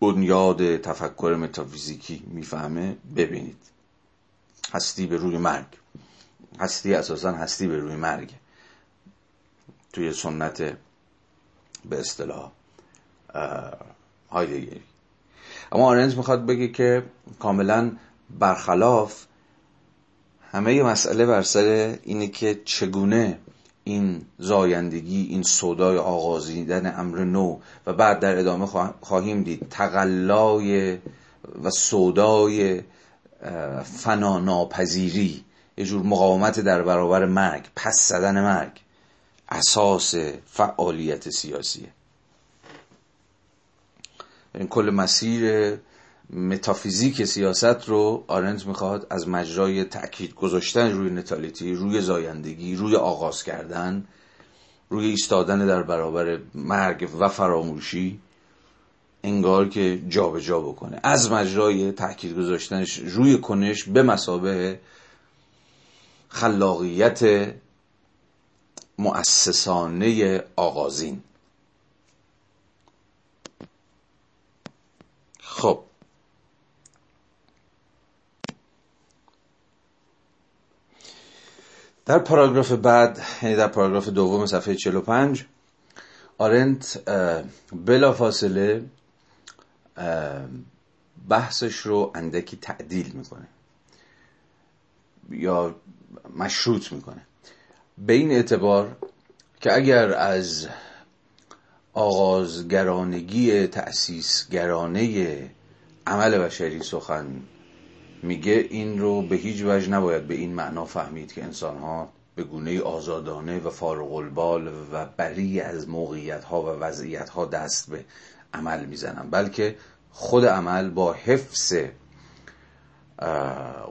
بنیاد تفکر متافیزیکی می‌فهمه ببینید. هستی به روی مرگ. هستی اساسا هستی به روی مرگ. توی سنت به اصطلاح هایدگری اما آرنز می‌خواد بگه که کاملا برخلاف همه مسئله بر سر اینه که چگونه این زایندگی این صدای آغازیدن امر نو و بعد در ادامه خواهیم دید. تقلای و صدای فناناپذیری. یه جور مقاومت در برابر مرگ پس زدن مرگ. اساس فعالیت سیاسیه. این کل مسیر متافیزیک سیاست رو آرنت می‌خواد از مجرای تأکید گذاشتن روی نتالیتی روی زایندگی روی آغاز کردن روی ایستادن در برابر مرگ و فراموشی انگار که جابجا جا بکنه. از مجرای تأکید گذاشتنش روی کنش به مسابه خلاقیت مؤسسانه آغازین. خب در پاراگراف بعد یعنی در پاراگراف دوم صفحه 45 آرنت بلا فاصله بحثش رو اندکی تعدیل می‌کنه. یا مشروط می‌کنه. به این اعتبار که اگر از آغازگرانگی تأسیسگرانه عمل بشری سخن میگه این رو به هیچ وجه نباید به این معنا فهمید که انسان ها به گونه آزادانه و فارغ البال و بری از موقعیت ها و وضعیت ها دست به عمل می‌زنن بلکه خود عمل با حفظ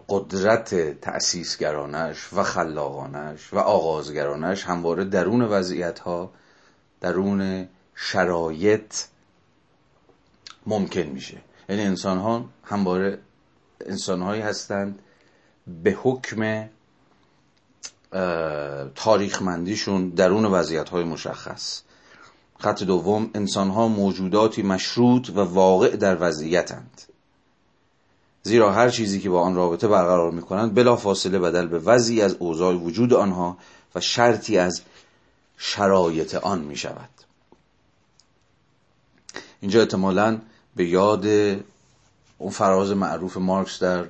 قدرت تأسیسگرانش و خلاقانش و آغازگرانش همواره درون وضعیت ها درون شرایط ممکن میشه. یعنی انسان ها همواره انسان هایی هستند به حکم تاریخمندیشون درون وضعیت های مشخص. خط دوم انسان ها موجوداتی مشروط و واقع در وضعیتند. زیرا هر چیزی که با آن رابطه برقرار می کنند بلا فاصله بدل به وضعی از اوضاع وجود آنها و شرطی از شرایط آن می شود اینجا احتمالا به یاد اون فراز معروف مارکس در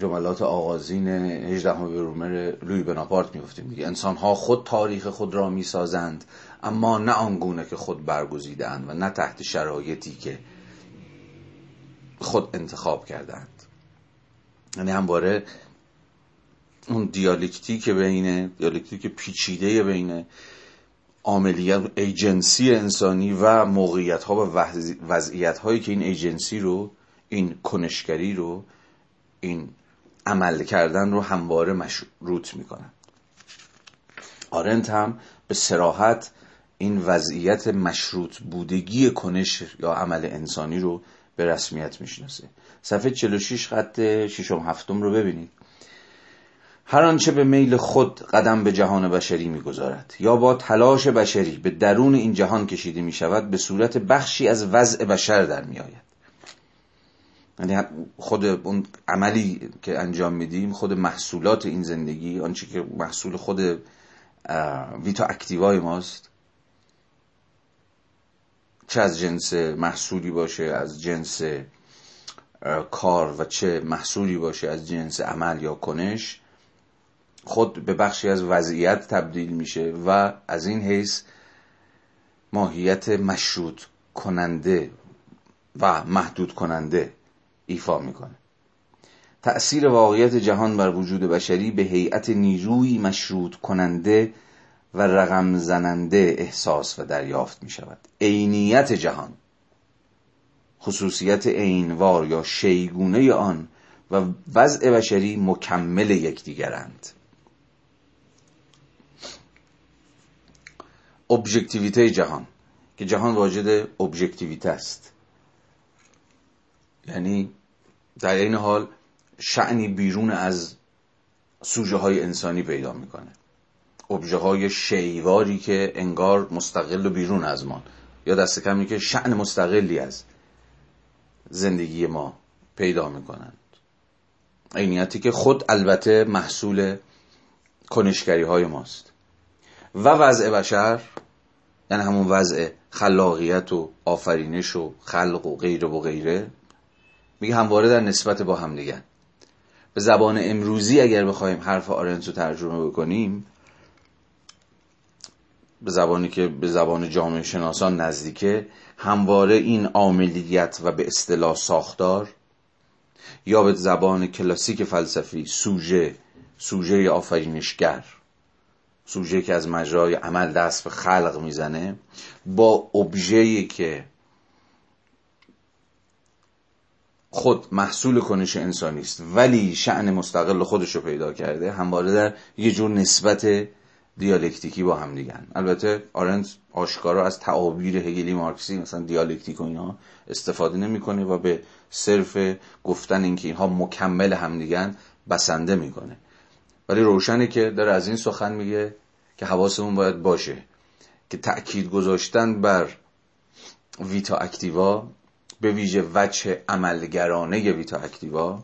جملات آغازین 18 برومر لوی بناپارت میفتیم دیگه انسان ها خود تاریخ خود را می‌سازند اما نه آنگونه که خود برگزیدند و نه تحت شرایطی که خود انتخاب کردند یعنی همواره اون دیالکتیک بین دیالکتیک پیچیده بین عاملیت ایجنسی انسانی و موقعیت ها و وضعیت هایی که این ایجنسی رو این کنشگری رو این عمل کردن رو همواره مشروط می‌کنن. آرنت هم به سراحت این وضعیت مشروط بودگی کنش یا عمل انسانی رو به رسمیت می‌شناسه. صفحه 46 خط ششم هفتم رو ببینید. هر آنچه به میل خود قدم به جهان بشری می‌گذارد یا با تلاش بشری به درون این جهان کشیده می شود به صورت بخشی از وضع بشر در می آید یعنی خود اون عملی که انجام میدیم خود محصولات این زندگی آنچه که محصول خود ویتا اکتیوای ماست. چه از جنس محصولی باشه از جنس کار و چه محصولی باشه از جنس عمل یا کنش خود به بخشی از وضعیت تبدیل میشه و از این حیث ماهیت مشروط کننده و محدود کننده ایفا می‌کنه. تأثیر واقعیت جهان بر وجود بشری به هیئت نیروی مشروط کننده و رقم زننده احساس و دریافت می شود عینیت جهان خصوصیت عینوار یا شیگونه آن و وضع بشری مکمل یکدیگرند. ابژکتیویته جهان که جهان واجد ابژکتیویته است. یعنی در این حال شعنی بیرون از سوژه های انسانی پیدا می‌کنه. ابژه های شیواری که انگار مستقل و بیرون از ما. یا دست کمی که شعن مستقلی از زندگی ما پیدا می‌کنند. عینیتی که خود البته محصول کنشگری های ماست. و وضع بشر یعنی همون وضع خلاقیت و آفرینش و خلق و غیره و غیره میگه همواره در نسبت با هم دیگه به زبان امروزی اگر بخوایم حرف آرنت رو ترجمه بکنیم به زبانی که به زبان جامعه شناسان نزدیکه همواره این عاملیت و به اصطلاح ساختار یا به زبان کلاسیک فلسفی سوژه سوژه آفرینشگر سوژه که از مجرای عمل دست به خلق می‌زنه با ابژه‌ای که خود محصول کنش انسانی است. ولی شعن مستقل خودش رو پیدا کرده. همواره در یه جور نسبت دیالکتیکی با هم دیگن البته آرنت آشکارا از تعابیر هگلی مارکسی مثلا دیالکتیک و اینا استفاده نمی‌کنه و به صرف گفتن اینکه اینها مکمل همدیگن بسنده می‌کنه. ولی روشنه که داره از این سخن میگه که حواسمون باید باشه که تأکید گذاشتن بر ویتا اکتیوا به ویژه وجه عملگرانه ویتا اکتیوا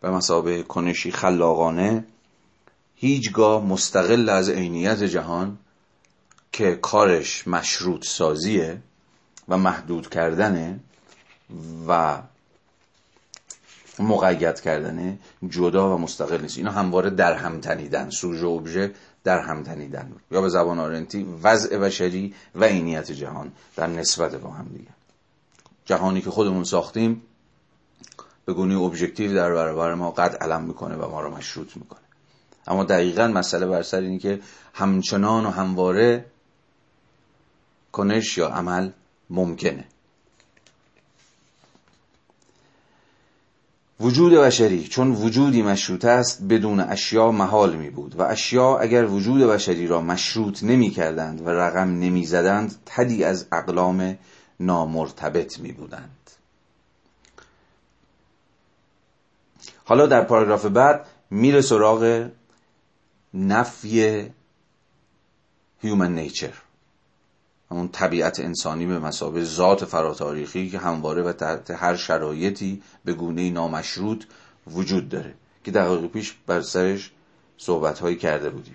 به مسابه کنشی خلاقانه هیچگاه مستقل از عینیت جهان که کارش مشروط سازیه و محدود کردنه و مقید کردنه جدا و مستقل نیست. اینا همواره در هم تنیدن. سوژه ابژه در هم تنیدن. یا به زبان آرنتی وضع بشری و عینیت جهان در نسبت با هم دیگه. جهانی که خودمون ساختیم به گونه ابژکتیو در برابر ما قد علم می‌کنه و ما رو مشروط می‌کنه. اما دقیقا مسئله بر سر اینه که همچنان و همواره کنش یا عمل ممکنه. وجود بشری چون وجودی مشروط است بدون اشیا محال می بود و اشیا اگر وجود بشری را مشروط نمی کردند و رقم نمی زدند تدی از اقلام نامرتبط می بودند. حالا در پاراگراف بعد میره سراغ نفی هیومن نیچر همون طبیعت انسانی به مسابه ذات فراتاریخی که همواره و تحت هر شرایطی به گونه نامشروط وجود داره که دقیقه پیش بر سرش صحبت هایی کرده بودیم.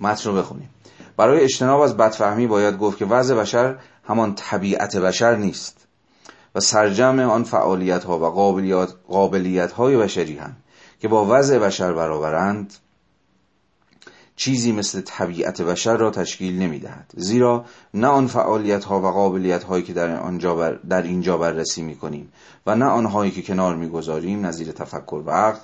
متن رو بخونیم. برای اجتناب از بدفهمی باید گفت که وضع بشر همان طبیعت بشر نیست. و سرجم آن فعالیت ها و قابلیت, قابلیت های بشری هم که با وضع بشر برابرند چیزی مثل طبیعت بشر را تشکیل نمی دهد. زیرا نه آن فعالیت ها و قابلیت هایی که در, آنجا بر در اینجا بررسی می کنیم و نه آنهایی که کنار می گذاریم نظیر تفکر و عقل.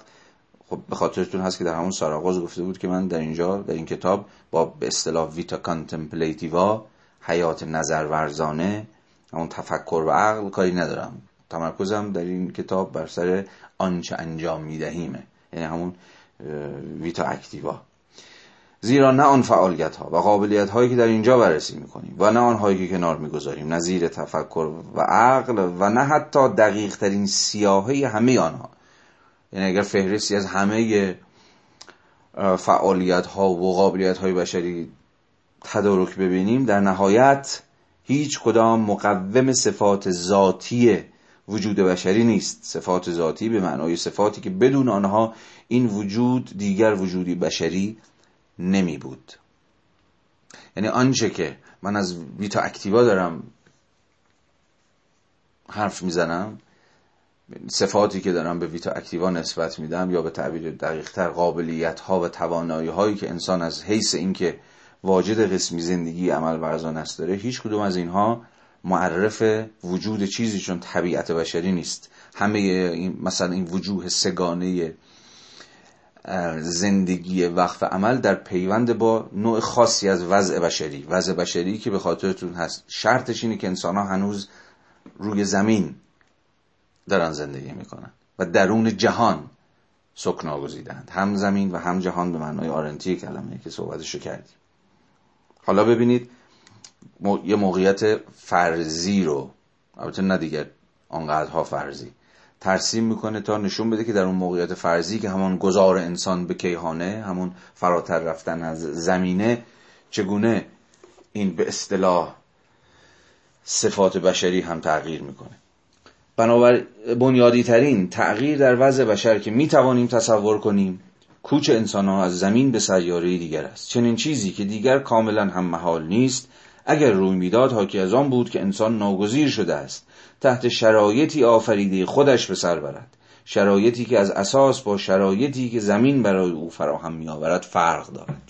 خب به خاطرتون هست که در همون سراغاز گفته بود که من در اینجا در این کتاب با به اصطلاح ویتا کانتمپلیتیوا حیات نظر ورزانه همون تفکر و عقل کاری ندارم. تمرکزم در این کتاب بر سر آنچه انجام می دهیمه یعنی همون ویتا اکتیوا. زیرا نه آن فعالیت ها و قابلیت هایی که در اینجا بررسی می‌کنیم و نه آنهایی که کنار می‌گذاریم نظیر تفکر و عقل و نه حتی دقیق ترین سیاهی همه آنها. یعنی اگر فهرستی از همه فعالیت ها و قابلیت های بشری تدارک ببینیم در نهایت هیچ کدام مقوم صفات ذاتی وجود بشری نیست. صفات ذاتی به معنای صفاتی که بدون آنها این وجود دیگر وجودی بشری نمی بود. یعنی آنچه که من از ویتا اکتیوا دارم حرف می‌زنم صفاتی که دارم به ویتا اکتیوا نسبت میدم یا به تعبیر دقیقتر قابلیت ها و توانایی هایی که انسان از حیث اینکه واجد قسمی زندگی عمل ورزان است. داره. هیچ کدوم از اینها معرف وجود چیزی چون طبیعت بشری نیست. همه این مثلا این وجوه سگانه زندگی وقف عمل در پیوند با نوع خاصی از وضع بشری. وضع بشری که به خاطرتون هست. شرطش اینه که انسان ها هنوز روی زمین دارن زندگی می‌کنن و درون جهان سکنا گزیدند هم زمین و هم جهان به معنای آرنتی کلمه که صحبتشو کردیم. حالا ببینید یه موقعیت فرضی رو البته نه دیگه آنقدرها فرضی. ترسیم می‌کنه تا نشون بده که در اون موقعیت فرضی که همون گذار انسان به کیهانه همون فراتر رفتن از زمینه چگونه این به اصطلاح صفات بشری هم تغییر می‌کنه. بنابر بنیادی ترین تغییر در وضع بشر که می‌توانیم تصور کنیم کوچ انسان ها از زمین به سیاره دیگر است. چنین چیزی که دیگر کاملا هم محال نیست. اگر روی می‌داد حاکی از آن بود که انسان ناگزیر شده است. تحت شرایطی آفریده خودش به سر برد. شرایطی که از اساس با شرایطی که زمین برای او فراهم می آورد فرق دارد.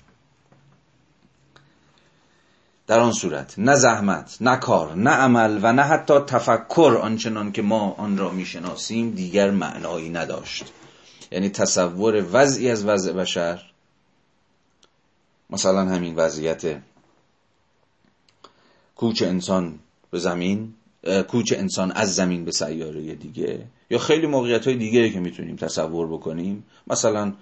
در آن صورت نه زحمت نه کار نه عمل و نه حتی تفکر آنچنان که ما آن را می‌شناسیم دیگر معنایی نداشت. یعنی تصور وضعی از وضع بشر. مثلا همین وضعیت کوچ انسان به زمین کوچ انسان از زمین به سیاره دیگه. یا خیلی موقعیت های دیگه که می‌تونیم تصور بکنیم. مثلا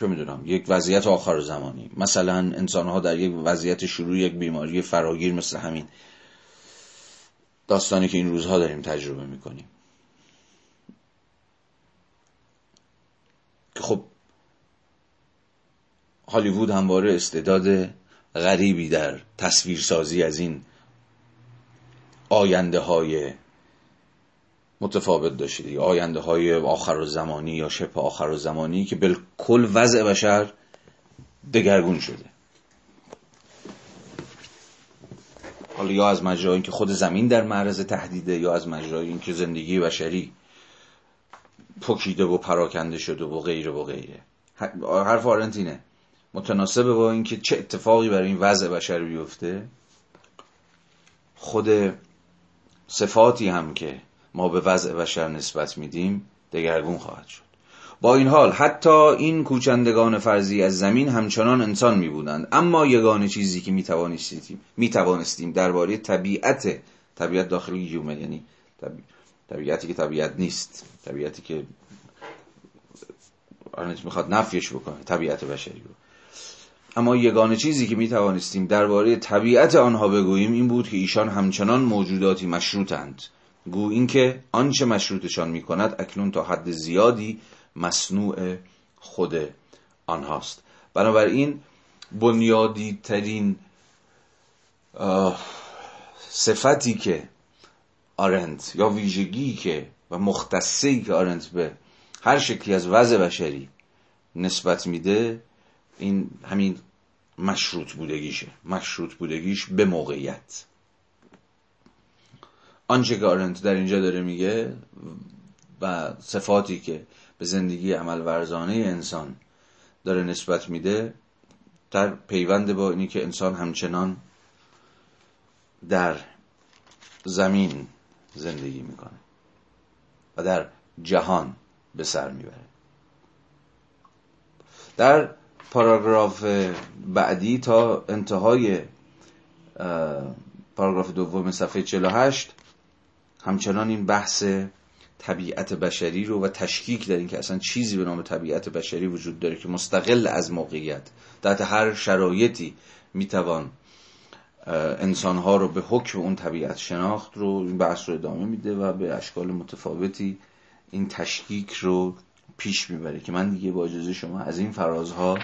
چه می‌دونم یک وضعیت آخر زمانی. مثلا انسان ها در یک وضعیت شروع یک بیماری فراگیر مثل همین داستانی که این روزها داریم تجربه می‌کنیم. که خب هالیوود همواره استعداد غریبی در تصویرسازی از این آینده های متفاوت داشته آینده های آخر و زمانی یا شبه آخر و زمانی که بالکل وضع بشر دگرگون شده. حالا یا از مجرای که خود زمین در معرض تهدیده یا از مجرای اینکه زندگی بشری پکیده و پراکنده شده و غیره و غیره. حرف آرنتینه متناسب با اینکه چه اتفاقی برای این وضع بشر بیفته. خود صفاتی هم که ما به وضع بشر نسبت میدیم دگرگون خواهد شد. با این حال حتی این کوچندگان فرضی از زمین همچنان انسان می بودند اما یگان چیزی که می توانستیم می توانستیم درباره طبیعت طبیعت داخل یومه یعنی طبیعتی که طبیعت نیست. طبیعتی که آرنت می‌خواد نفیش بکنه طبیعت بشری رو. اما یگان چیزی که می توانستیم درباره طبیعت آنها بگوییم این بود که ایشان همچنان موجوداتی مشروطند. گو اینکه آنچه مشروطشان می کند اکنون تا حد زیادی مصنوع خود آنهاست. بنابراین بنیادی ترین صفتی که آرنت یا ویژگی که و مختصی که آرنت به هر شکلی از وضع بشری نسبت میده این همین مشروط بودگیشه. مشروط بودگیش به موقعیت. آنچه که آرنت در اینجا داره میگه و صفاتی که به زندگی عمل ورزانه انسان داره نسبت میده در پیوند با اینی که انسان همچنان در زمین زندگی می‌کنه. و در جهان به سر می‌بره. در پاراگراف بعدی تا انتهای پاراگراف دوم صفحه 48 همچنان این بحث طبیعت بشری رو و تشکیک در این که اصلا چیزی به نام طبیعت بشری وجود داره که مستقل از موقعیت در هر شرایطی می‌توان انسانها رو به حکم اون طبیعت شناخت رو این بحث رو ادامه میده و به اشکال متفاوتی این تشکیک رو پیش می‌بره که من دیگه با اجازه شما از این فرازها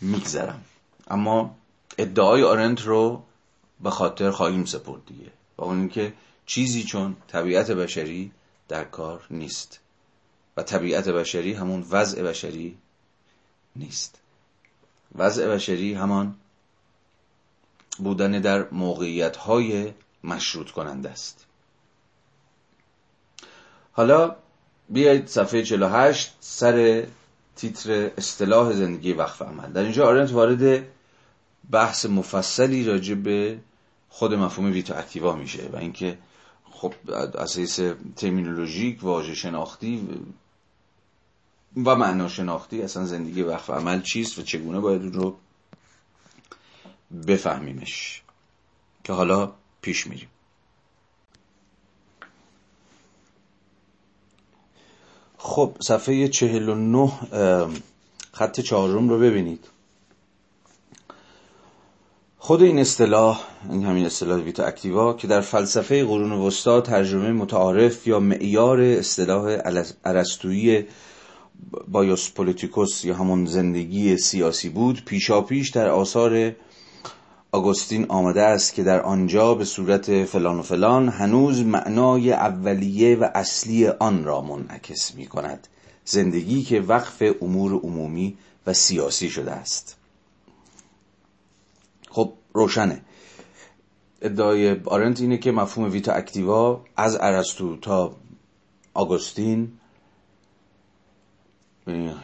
میگذرم. اما ادعای آرنت رو به خاطر خواهیم سپرد دیگه. و اون اینکه چیزی چون طبیعت بشری در کار نیست و طبیعت بشری همون وضع بشری نیست. وضع بشری همان بودن در موقعیت های مشروط کننده است. حالا بیایید صفحه 48 سر تیتر اصطلاح زندگی وقف عمل. در اینجا آرنت وارد بحث مفصلی راجع به خود مفهوم ویتو اکتیوا میشه و اینکه خب اساس ترمینولوژیک واژه شناختی و معنا شناختی اصلا زندگی وقف عمل چیست و چگونه باید اون رو بفهمیمش. که حالا پیش میریم. خب صفحه 49 خط چهارم رو ببینید. خود این اصطلاح این همین اصطلاح ویتا اکتیوا که در فلسفه قرون وسطا ترجمه متعارف یا معیار اصطلاح ارسطویی بایوس پولیتیکوس یا همون زندگی سیاسی بود پیشا پیش در آثار آگوستین آمده است که در آنجا به صورت فلان و فلان هنوز معنای اولیه و اصلی آن را منعکس می کند. زندگی که وقف امور عمومی و سیاسی شده است. خب روشنه. ادعای آرنت اینه که مفهوم ویتا اکتیوا از ارسطو تا آگوستین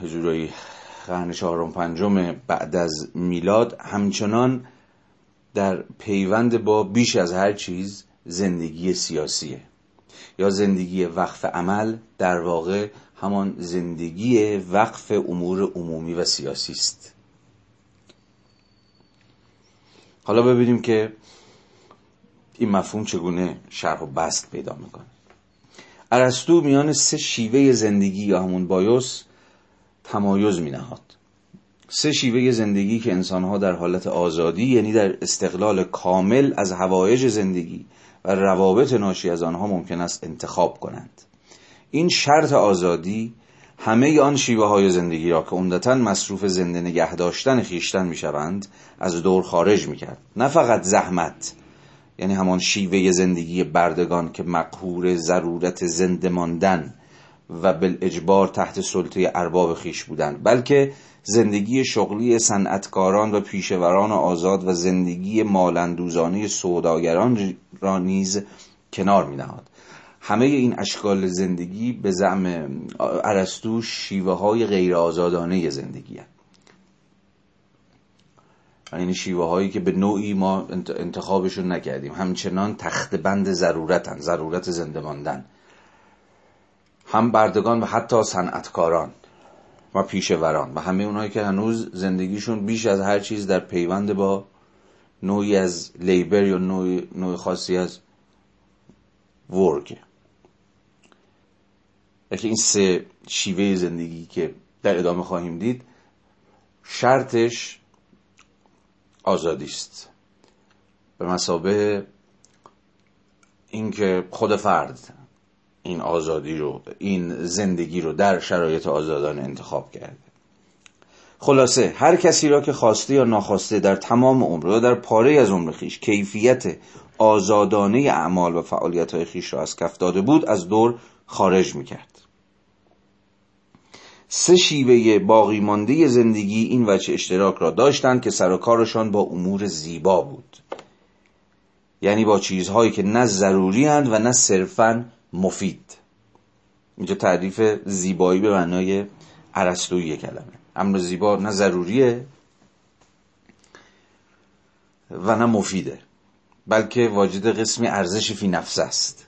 حضورای قرن چهارم پنجم بعد از میلاد همچنان در پیوند با بیش از هر چیز زندگی سیاسیه. یا زندگی وقف عمل در واقع همان زندگی وقف امور عمومی و سیاسی است. حالا ببینیم که این مفهوم چگونه شرح و بست پیدا می‌کنه. ارسطو میان سه شیوه زندگی یا همون بایوس تمایز می نهاد سه شیوه زندگی که انسانها در حالت آزادی یعنی در استقلال کامل از هوایج زندگی و روابط ناشی از آنها ممکن است انتخاب کنند. این شرط آزادی همه آن شیوه های زندگی را که عمدتا مصروف زنده نگه داشتن خیشتن می شوند از دور خارج می کرد نه فقط زحمت یعنی همان شیوه زندگی بردگان که مقهور ضرورت زنده ماندن و بالاجبار تحت سلطه ارباب خیش بودند بلکه زندگی شغلی صنعتکاران و پیشوران آزاد و زندگی مالندوزانه سوداگران را نیز کنار می نهاد. همه این اشکال زندگی به زعم ارسطو شیوه های غیر آزادانه زندگی هست. یعنی شیوه هایی که به نوعی ما انتخابشون نکردیم همچنان تخت بند ضرورتن ضرورت زنده ماندن هم بردگان و حتی صنعتکاران و پیشوران و همه اونایی که هنوز زندگیشون بیش از هر چیز در پیوند با نوعی از لیبر یا نوع, نوع خاصی از ورک یکی این سه شیوه زندگی که در ادامه خواهیم دید شرطش آزادی است. به مسابه اینکه خود فرد این آزادی رو این زندگی رو در شرایط آزادانه انتخاب کرده. خلاصه هر کسی را که خواسته یا ناخواسته در تمام عمر یا در پاره از عمر خیش کیفیت آزادانه اعمال و فعالیت های خیش را از کف داده بود از دور خارج می‌کرد. سه شیوه باقی مانده زندگی این وجه اشتراک را داشتند که سر و کارشان با امور زیبا بود. یعنی با چیزهایی که نه ضروری و نه صرفا مفید. اینجا تعریف زیبایی به معنای عرستویی کلمه. امر زیبا نه ضروریه و نه مفیده بلکه واجد قسمی ارزش فی نفس است.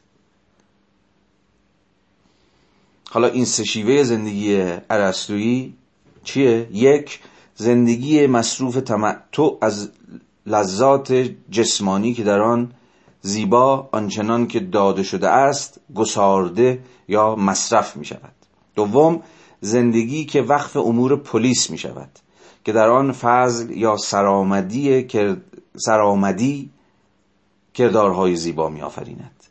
حالا این سه شیوه زندگی عرستویی چیه؟ یک زندگی مصروف تمتع از لذات جسمانی که در آن زیبا آنچنان که داده شده است گسارده یا مصرف می شود. دوم زندگی که وقف امور پلیس می شود که در آن فضل یا سرآمدی سرآمدی کردارهای زیبا می آفریند.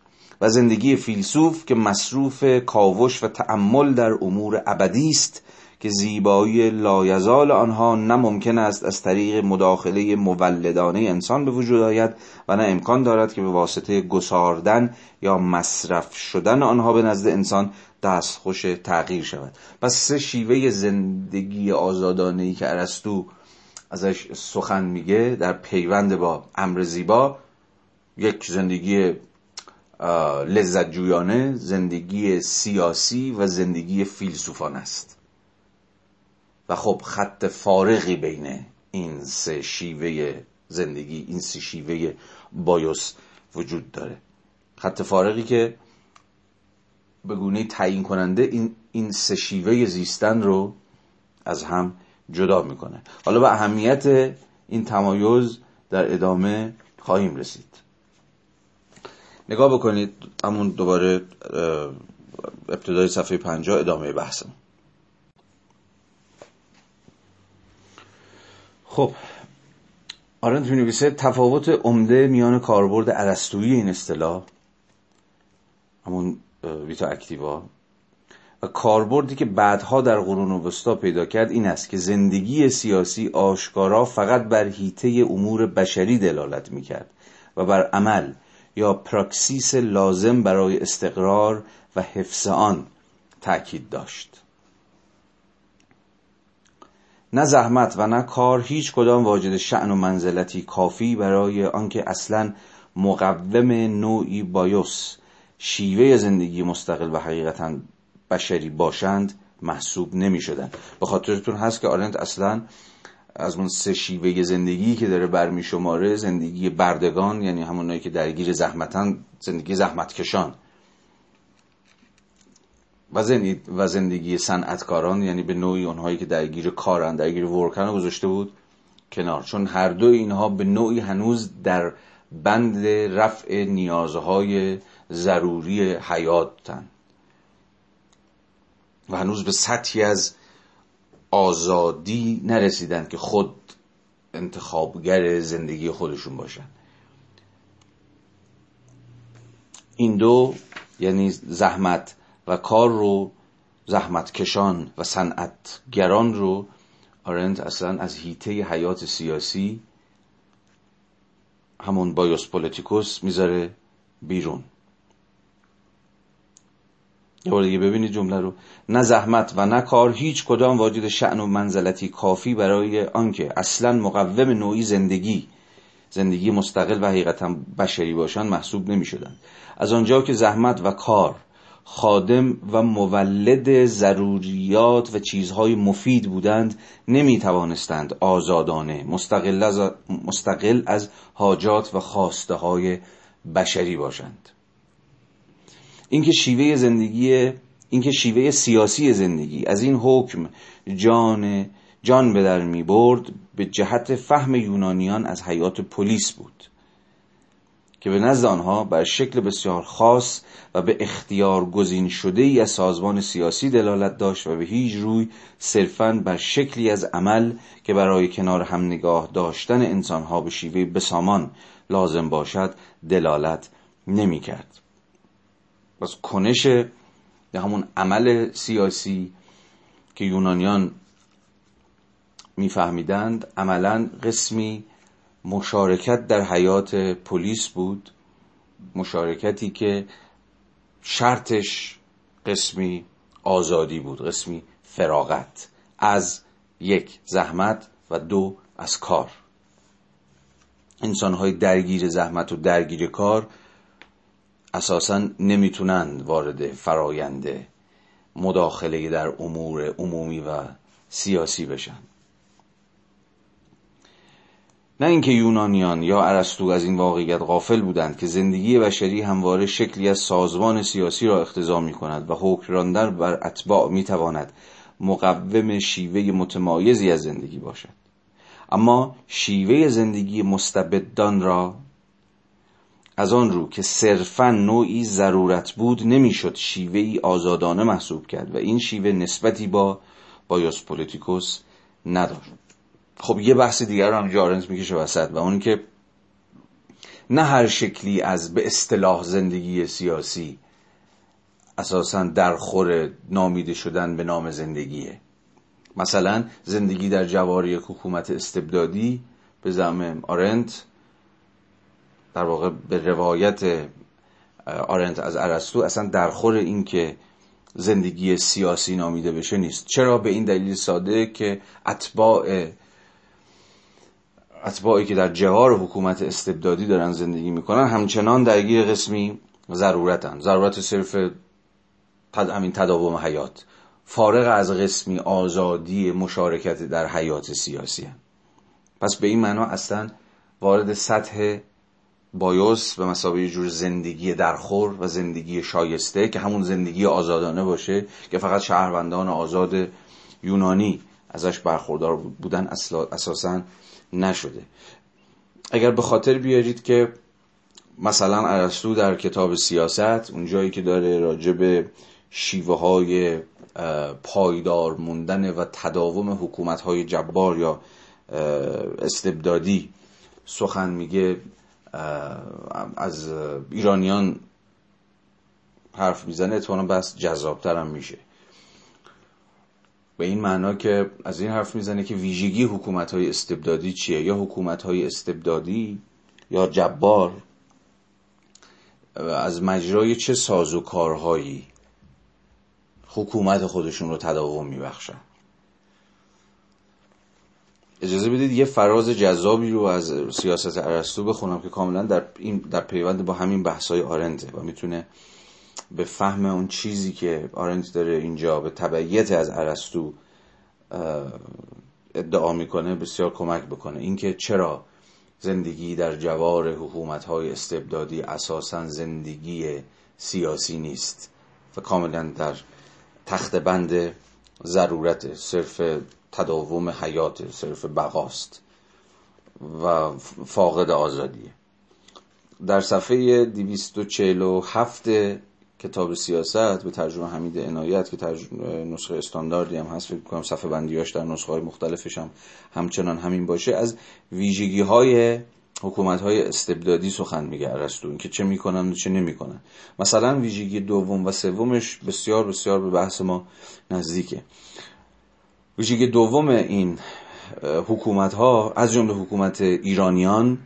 و زندگی فیلسوف که مصروف کاوش و تأمل در امور ابدی است که زیبایی لایزال آنها نه ممکن است از طریق مداخله مولدانه انسان به وجود آید و نه امکان دارد که به واسطه گساردن یا مصرف شدن آنها به نزد انسان دستخوش تغییر شود. پس سه شیوه زندگی آزادانه ای که ارسطو ازش سخن میگه در پیوند با امر زیبا یک زندگی لذت جویانه زندگی سیاسی و زندگی فیلسوفان است. و خب خط فارغی بین این سه شیوه زندگی این سه شیوه بایوس وجود داره. خط فارغی که به گونه تعیین کننده این این سه شیوه زیستن رو از هم جدا می‌کنه. حالا به اهمیت این تمایز در ادامه خواهیم رسید. نگاه بکنید همون دوباره ابتدای صفحه پنجاه ادامه بحثم خب آرنت می نویسه تفاوت عمده میان کاربرد عرستویی این اصطلاح همون ویتا اکتیوا و کاربردی که بعدها در قرون وسطا پیدا کرد این است که زندگی سیاسی آشکارا فقط بر هیته امور بشری دلالت می کرد و بر عمل یا پراکسیس لازم برای استقرار و حفظ آن تأکید داشت. نه زحمت و نه کار هیچ کدام واجد شعن و منزلتی کافی برای آنکه اصلا مقوم نوعی بایوس شیوه زندگی مستقل و حقیقتا بشری باشند محسوب نمی شدن به خاطرتون هست که آرنت اصلا از اون سه شیوه زندگی که داره برمی شماره زندگی بردگان یعنی همونایی که درگیر زحمتن زندگی زحمتکشان. و زندگی, صنعتکاران یعنی به نوعی اونهایی که درگیر کارن درگیر ورکن گذاشته بود کنار. چون هر دو اینها به نوعی هنوز در بند رفع نیازهای ضروری حیاتن. و هنوز به سطحی از آزادی نرسیدن که خود انتخابگر زندگی خودشون باشن. این دو یعنی زحمت و کار رو زحمت کشان و صنعتگران رو آرنت اصلا از هیته حیات سیاسی همون بایوس پولیتیکوس می‌ذاره بیرون یه بار دیگه ببینید جمله رو نه زحمت و نه کار هیچ کدام واجد شعن و منزلتی کافی برای آنکه اصلا مقوم نوعی زندگی زندگی مستقل و حقیقتا بشری باشند محسوب نمی شدن. از آنجا که زحمت و کار خادم و مولد ضروریات و چیزهای مفید بودند نمی توانستند آزادانه مستقل از, مستقل از حاجات و خواسته های بشری باشند. اینکه شیوه زندگی اینکه شیوه سیاسی زندگی از این حکم جان جان به در می برد به جهت فهم یونانیان از حیات پلیس بود. که به نزد آنها بر شکل بسیار خاص و به اختیار گزین شده ای از سازمان سیاسی دلالت داشت و به هیچ روی صرفا بر شکلی از عمل که برای کنار هم نگاه داشتن انسانها به شیوه بسامان لازم باشد دلالت نمی کرد پس کنش همون عمل سیاسی که یونانیان میفهمیدند عملا قسمی مشارکت در حیات پلیس بود مشارکتی که شرطش قسمی آزادی بود قسمی فراغت از یک زحمت و دو از کار. انسانهای درگیر زحمت و درگیر کار اساسا نمی‌تونند وارد فرایند مداخله در امور عمومی و سیاسی بشن. نه اینکه یونانیان یا ارسطو از این واقعیت غافل بودند که زندگی بشری همواره شکلی از سازمان سیاسی را اقتضا می کند و حکم بر اتباع می تواند مقوم شیوه متمایزی از زندگی باشد. اما شیوه زندگی مستبدان را از آن رو که صرفا نوعی ضرورت بود نمی‌شد شیوه ای آزادانه محسوب کرد و این شیوه نسبتی با بایوس پولیتیکوس نداشت. خب یه بحث دیگر رو هم جارنز می‌کشه وسط و اون که نه هر شکلی از به اصطلاح زندگی سیاسی اساسا در خور نامیده شدن به نام زندگیه. مثلا زندگی در جواری حکومت استبدادی به زعم آرنت در واقع به روایت آرنت از ارسطو اصلا درخور این که زندگی سیاسی نامیده بشه نیست. چرا؟ به این دلیل ساده که اتباع اتباعی که در جهار حکومت استبدادی دارن زندگی می‌کنن همچنان درگیر قسمی ضرورتن ضرورت صرف تد... همین تداوم حیات فارغ از قسمی آزادی مشارکت در حیات سیاسی هم. پس به این معنا اصلا وارد سطح بایوس به مسابقه جور زندگی درخور و زندگی شایسته که همون زندگی آزادانه باشه که فقط شهروندان آزاد یونانی ازش برخوردار بودن اساسا نشده. اگر به خاطر بیارید که مثلا ارسطو در کتاب سیاست اونجایی که داره راجع به شیوه های پایدار موندن و تداوم حکومت های جبار یا استبدادی سخن میگه از ایرانیان حرف می‌زنه اتفاقا بس جذابتر هم میشه. به این معنا که از این حرف می‌زنه که ویژگی حکومت های استبدادی چیه؟ یا حکومت های استبدادی یا جبار؟ از مجرای چه ساز و کارهایی حکومت خودشون رو تداوم میبخشن؟ اجازه بدید یه فراز جذابی رو از سیاست ارسطو بخونم که کاملا در این در پیوند با همین بحث‌های آرنته و می‌تونه به فهم اون چیزی که آرنت داره اینجا به تبعیت از ارسطو ادعا می‌کنه بسیار کمک بکنه. اینکه چرا زندگی در جوار حکومت‌های استبدادی اساسا زندگی سیاسی نیست و کاملا در تخت بند ضرورت صرف تداوم حیات صرف بقاست و فاقد آزادیه در صفحه 247 کتاب سیاست به ترجمه حمید عنایت که نسخه استانداردی هم هست فکر کنم صفحه بندیاش در نسخه های مختلفش هم همچنان همین باشه. از ویژگی های حکومت های استبدادی سخن میگه ارسطو اینکه چه می‌کنن و چه نمی‌کنن. مثلا ویژگی دوم و سومش بسیار بسیار به بحث ما نزدیکه. ویژگی دوم این حکومت ها از جمله حکومت ایرانیان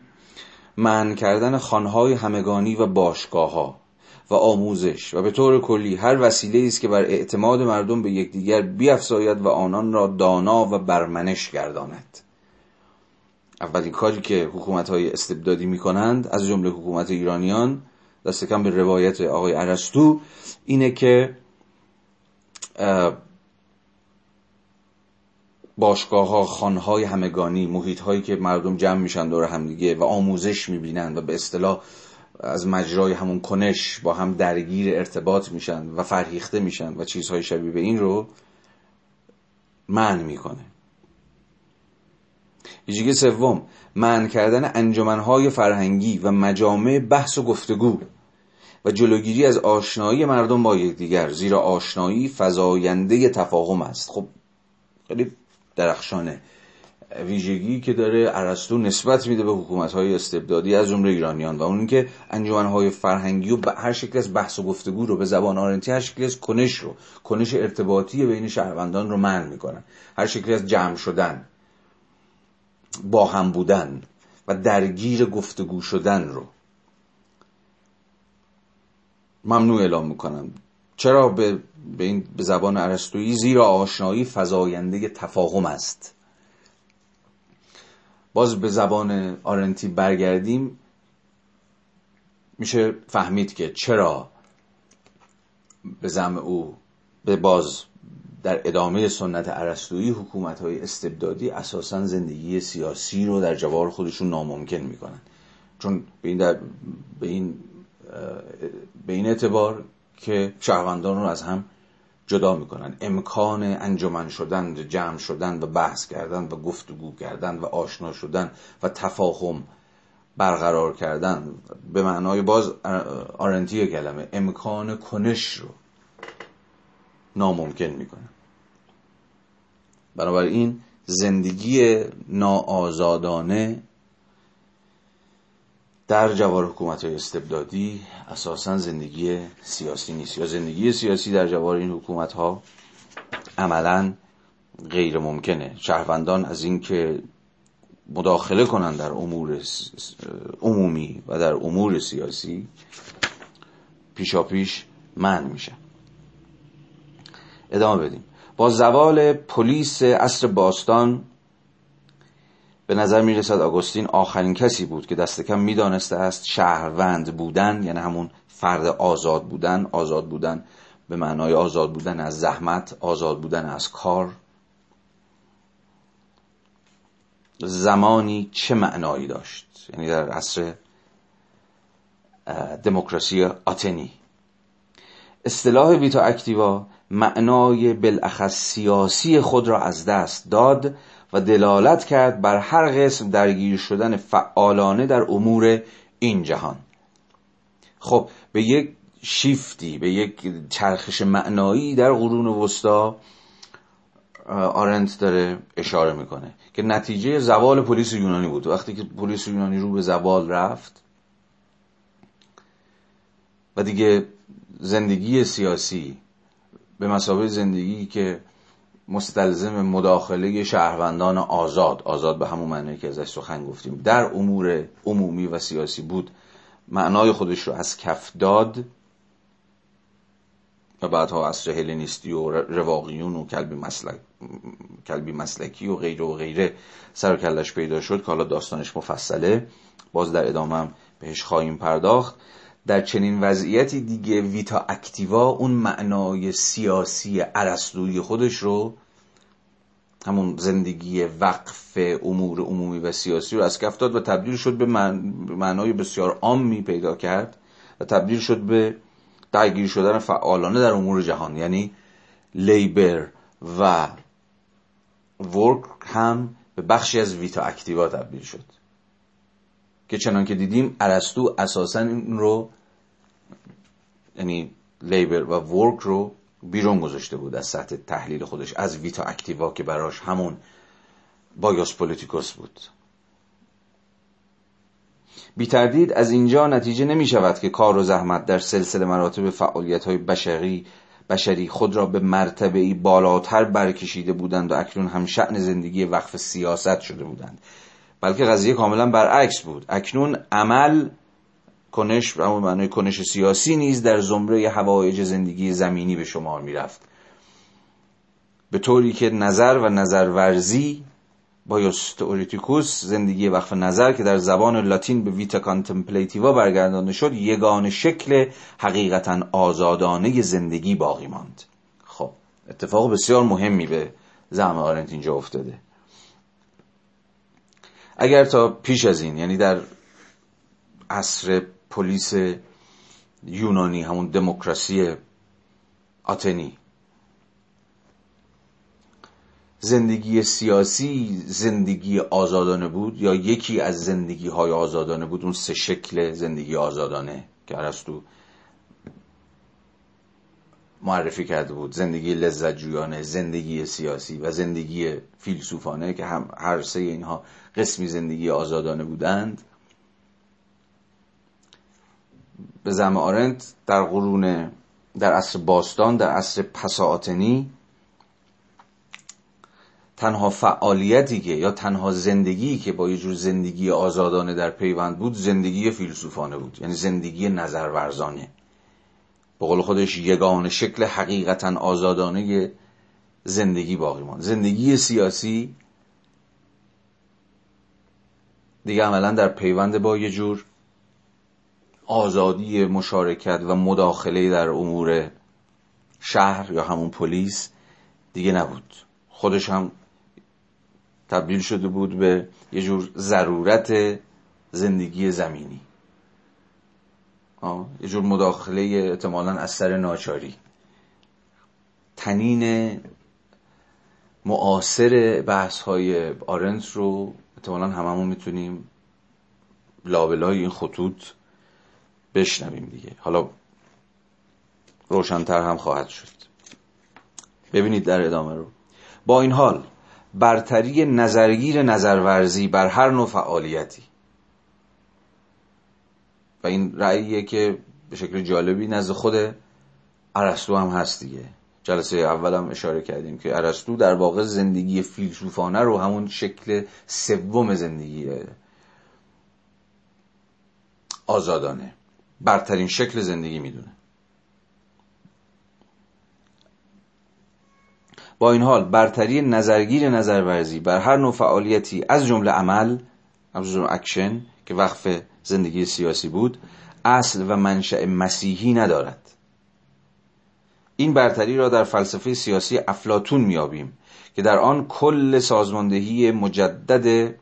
من کردن خانهای همگانی و باشگاه ها و آموزش. و به طور کلی هر وسیله است که بر اعتماد مردم به یکدیگر بیافزاید و آنان را دانا و برمنش گرداند. اولین کاری که حکومت های استبدادی می کنند از جمله حکومت ایرانیان دست کم به روایت آقای ارسطو اینه که باشگاه ها خانهای همگانی محیط هایی که مردم جمع میشن دور همدیگه و آموزش می‌بینن و به اصطلاح از مجرای همون کنش با هم درگیر ارتباط میشن و فرهیخته میشن و چیزهای شبیه به این رو من می‌کنه. ویژگی سوم من کردن انجمنهای فرهنگی و مجامع بحث و گفتگو و جلوگیری از آشنایی مردم با یکدیگر زیرا آشنایی فزاینده تفاهم است. خب خیلی درخشانه. ویژگی که داره ارسطو نسبت میده به حکومت های استبدادی از جمله ایرانیان و اون اینکه انجمن های فرهنگی و هر شکل از بحث و گفتگو رو به زبان آرنتی هر شکل از کنش رو کنش ارتباطی بین شهروندان رو منع می‌کنن. هر شکلی از جمع شدن با هم بودن و درگیر گفتگو شدن رو. ممنوع اعلام می‌کنن چرا به, به, این به زبان ارسطویی؟ زیرا آشنایی فزاینده تفاهم است. باز به زبان آرنتی برگردیم. میشه فهمید که چرا به زم او به باز در ادامه سنت عرستویی حکومت های استبدادی اساسا زندگی سیاسی رو در جوار خودشون ناممکن می‌کنن. چون به این, به این, به این اعتبار که شهروندان رو از هم جدا می‌کنن. امکان انجمن شدن جمع شدن و بحث کردن و گفتگو کردن و آشنا شدن و تفاهم برقرار کردن به معنای باز آرنتی کلمه امکان کنش رو ناممکن می‌کنن. بنابراین زندگی ناآزادانه در جوار حکومت های استبدادی اساسا زندگی سیاسی نیست. یا زندگی سیاسی در جوار این حکومت ها عملا غیر ممکنه. شهروندان از اینکه مداخله کنند در امور عمومی و در امور سیاسی پیشاپیش من میشه. ادامه بدیم. با زوال پلیس اصر باستان به نظر می رسد آگوستین آخرین کسی بود که دست کم می دانسته است شهروند بودن یعنی همون فرد آزاد بودن آزاد بودن به معنای آزاد بودن از زحمت آزاد بودن از کار. زمانی چه معنایی داشت؟ یعنی در عصر دموکراسی آتنی. اصطلاح ویتا اکتیوا معنای بالاخص سیاسی خود را از دست داد. و دلالت کرد بر هر قسم درگیر شدن فعالانه در امور این جهان. خب به یک شیفتی به یک چرخش معنایی در قرون وسطا آرنت داره اشاره می‌کنه که نتیجه زوال پلیس یونانی بود. وقتی که پلیس یونانی رو به زوال رفت و دیگه زندگی سیاسی به مسابقه زندگی که مستلزم مداخله شهروندان آزاد. آزاد به همون معنی که ازش سخن گفتیم. در امور عمومی و سیاسی بود. معنای خودش رو از کف داد و بعدها عصر هلنیستی و رواقیون و کلبی, مسلک، کلبی مسلکی و غیره و غیره سر کلش پیدا شد که حالا داستانش مفصله. باز در ادامه بهش خواهیم پرداخت. در چنین وضعیتی دیگه ویتا اکتیوا اون معنای سیاسی عرستوی خودش رو همون زندگی وقف امور عمومی و سیاسی رو از کف داد و تبدیل شد به معنای بسیار عامی پیدا کرد و تبدیل شد به درگیر شدن فعالانه در امور جهان. یعنی لیبر و ورک هم به بخشی از ویتا اکتیوا تبدیل شد. که چنان که دیدیم ارسطو اساسا این رو یعنی لیبر و ورک رو بیرون گذاشته بود از سطح تحلیل خودش از ویتا اکتیوا که براش همون بایوس پولیتیکوس بود. بی تردید از اینجا نتیجه نمی شود که کار و زحمت در سلسله مراتب فعالیت های بشری بشری خود را به مرتبه ای بالاتر برکشیده بودند و اکنون هم شعن زندگی وقف سیاست شده بودند. بلکه قضیه کاملا برعکس بود. اکنون عمل کنش همون معنای کنش سیاسی نیز در زمره هوایج زندگی زمینی به شمار می‌رفت. به طوری که نظر و نظرورزی bios theoretikos زندگی وقف نظر که در زبان لاتین به vita contemplativa برگردانده شد یگانه شکل حقیقتا آزادانه زندگی باقی ماند. خب اتفاق بسیار مهمی به زعم آرنت اینجا افتاده. اگر تا پیش از این یعنی در عصر polis یونانی همون دموکراسی آتنی زندگی سیاسی زندگی آزادانه بود یا یکی از زندگی های آزادانه بود اون سه شکل زندگی آزادانه که ارسطو معرفی کرده بود. زندگی لذت جویانه زندگی سیاسی و زندگی فیلسوفانه که هم هر سه اینها قسمی زندگی آزادانه بودند. به زم آرنت در قرون در عصر باستان در عصر پساعتنی تنها فعالیتی که یا تنها زندگی که با یه جور زندگی آزادانه در پیوند بود زندگی فیلسوفانه بود. یعنی زندگی نظرورزانه. به قول خودش یگان شکل حقیقتا آزادانه زندگی باقی ماند زندگی سیاسی دیگه عملا در پیوند با یه جور آزادی مشارکت و مداخله در امور شهر یا همون پلیس دیگه نبود خودش هم تبدیل شده بود به یه جور ضرورت زندگی زمینی. یه جور مداخله احتمالا از سر ناچاری. تنین معاصر بحث های آرنت رو احتمالا هممون می‌تونیم لابلای این خطوط بشنویم دیگه. حالا روشنتر هم خواهد شد. ببینید در ادامه رو. با این حال برتری نظرگیر نظرورزی بر هر نوع فعالیتی و این رأییه که به شکل جالبی نزد خود ارسطو هم هست دیگه. جلسه اول هم اشاره کردیم که ارسطو در واقع زندگی فیلسوفانه رو همون شکل سوم زندگی آزادانه. برترین شکل زندگی می‌دونه. با این حال برتری نظرگیر نظرورزی بر هر نوع فعالیتی از جمله عمل از اکشن که وقف زندگی سیاسی بود اصل و منشأ مسیحی ندارد. این برتری را در فلسفه سیاسی افلاتون میابیم که در آن کل سازماندهی مجدد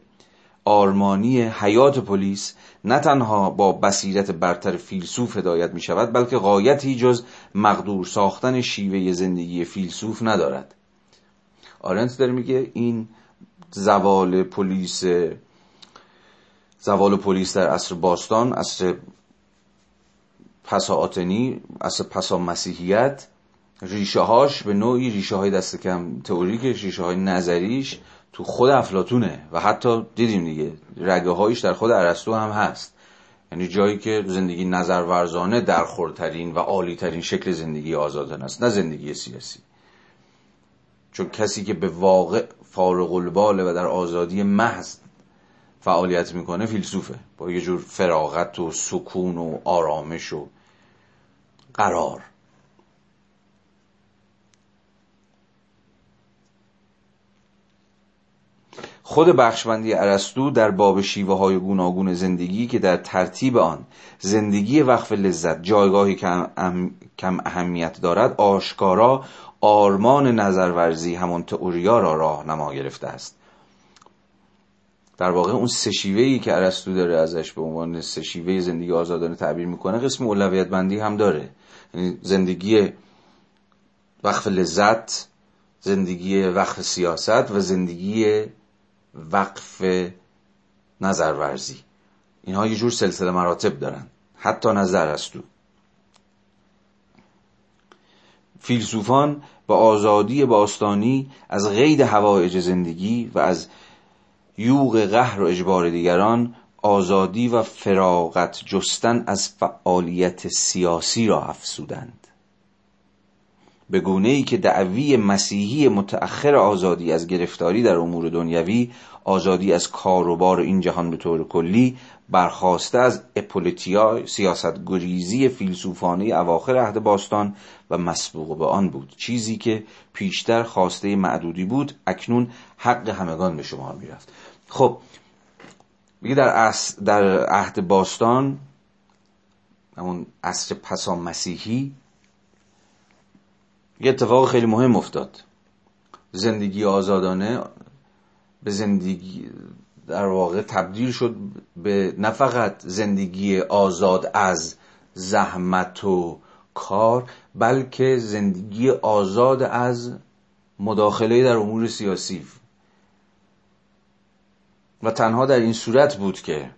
آرمانی حیات پلیس نه تنها با بصیرت برتر فیلسوف هدایت می شود بلکه قایتی جز مقدور ساختن شیوه زندگی فیلسوف ندارد. آرنت داره میگه این زوال پلیس زوال پلیس در عصر باستان عصر پسا آتنی عصر پسا مسیحیت ریشه هاش به نوعی ریشه های دست کم تئوریکش ریشه های نظریش تو خود افلاتونه و حتی دیدیم دیگه رگه هایش در خود ارسطو هم هست. یعنی جایی که زندگی نظرورزانه در خورترین و عالیترین شکل زندگی آزادانه است نه زندگی سیاسی. چون کسی که به واقع فارغ الباله و در آزادی محض فعالیت می‌کنه فیلسوفه. با یه جور فراغت و سکون و آرامش و قرار. خود بخشبندی ارسطو در باب شیوه های گوناگون زندگی که در ترتیب آن زندگی وقف لذت جایگاهی کم, اهم... کم اهمیت دارد آشکارا آرمان نظرورزی همون تئوریا را راهنما گرفته است. در واقع اون سه ای که ارسطو داره ازش به عنوان سه زندگی آزادانه تعبیر می‌کنه قسم اولویت بندی هم داره. یعنی زندگی وقف لذت زندگی وقف سیاست و زندگی وقف نظرورزی. اینها یه جور سلسله مراتب دارن. حتی نظر ارسطو. فیلسوفان با آزادی باستانی از غید هوایج زندگی و از یوغ قهر و اجبار دیگران آزادی و فراغت جستن از فعالیت سیاسی را افسودند به گونه ای که دعوی مسیحی متأخر آزادی از گرفتاری در امور دنیوی آزادی از کار و بار این جهان به طور کلی برخواسته از اپولیتیا سیاست گریزی فیلسوفانه اواخر عهد باستان و مسبوق به آن بود. چیزی که پیشتر خواسته معدودی بود اکنون حق همگان به شمار می‌رفت. خب میگه در, در عهد باستان همون عصر پسا مسیحی یه اتفاق خیلی مهم افتاد. زندگی آزادانه به زندگی در واقع تبدیل شد به نه فقط زندگی آزاد از زحمت و کار بلکه زندگی آزاد از مداخله در امور سیاسی. و تنها در این صورت بود که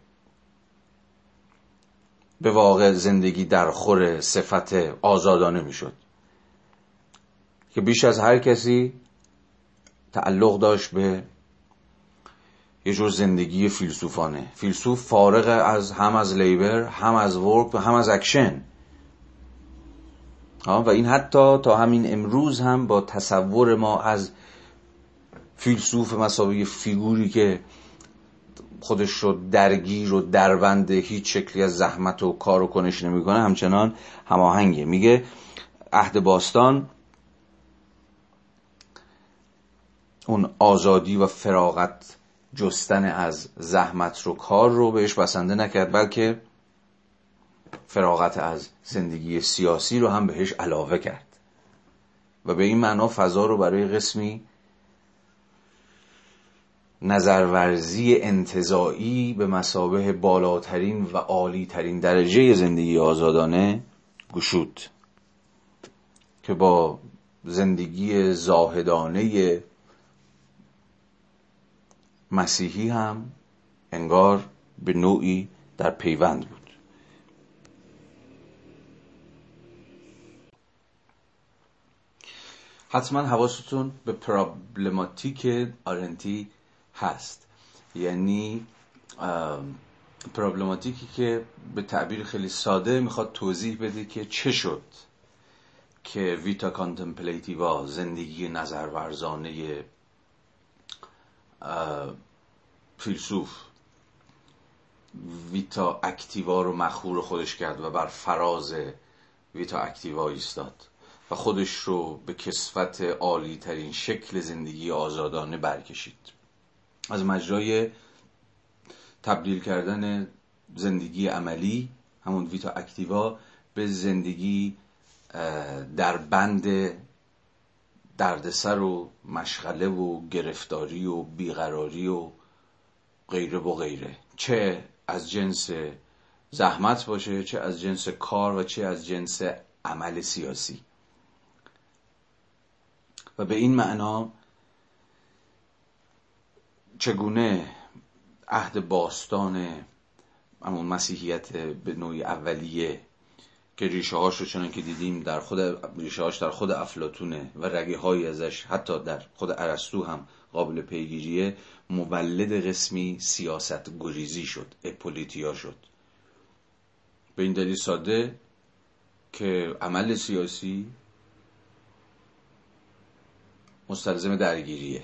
به واقع زندگی در خور صفت آزادانه می‌شد. که بیش از هر کسی تعلق داشت به یه جور زندگی فیلسوفانه. فیلسوف فارغ از هم از labor هم از work و هم از اکشن. و این حتی تا همین امروز هم با تصور ما از فیلسوف مسابقه فیگوری که خودش رو درگیر و دربند هیچ شکلی از زحمت و کار و کنش نمی‌کنه همچنان هماهنگه. میگه عهد باستان اون آزادی و فراغت جستن از زحمت رو کار رو بهش بسنده نکرد بلکه فراغت از زندگی سیاسی رو هم بهش علاوه کرد. و به این معنا فضا رو برای قسمی نظرورزی انتظایی به مسابه بالاترین و عالیترین درجه زندگی آزادانه گشود. که با زندگی زاهدانه مسیحی هم انگار به نوعی در پیوند بود. حتما حواستون به پرابلماتیک آرنتی هست. یعنی پرابلماتیکی که به تعبیر خیلی ساده می‌خواد توضیح بده که چه شد که ویتا کانتمپلیتیوا زندگی نظرورزانه فیلسوف ویتا اکتیوا رو مخور خودش کرد و بر فراز ویتا اکتیوا ایستاد و خودش رو به کسفت عالی ترین شکل زندگی آزادانه برکشید. از مجرای تبدیل کردن زندگی عملی همون ویتا اکتیوا به زندگی در بند دردسر و مشغله و گرفتاری و بیقراری و غیره و غیره. چه از جنس زحمت باشه چه از جنس کار و چه از جنس عمل سیاسی. و به این معنا چگونه عهد باستان همون مسیحیت به نوعی اولیه که ریشه رو چنان که دیدیم در خود ریشه هاش در خود افلاتونه و رگه های ازش حتی در خود ارسطو هم قابل پیگیریه مولد قسمی سیاست گریزی شد اپولیتیا شد. به این دلیل ساده که عمل سیاسی مستلزم درگیریه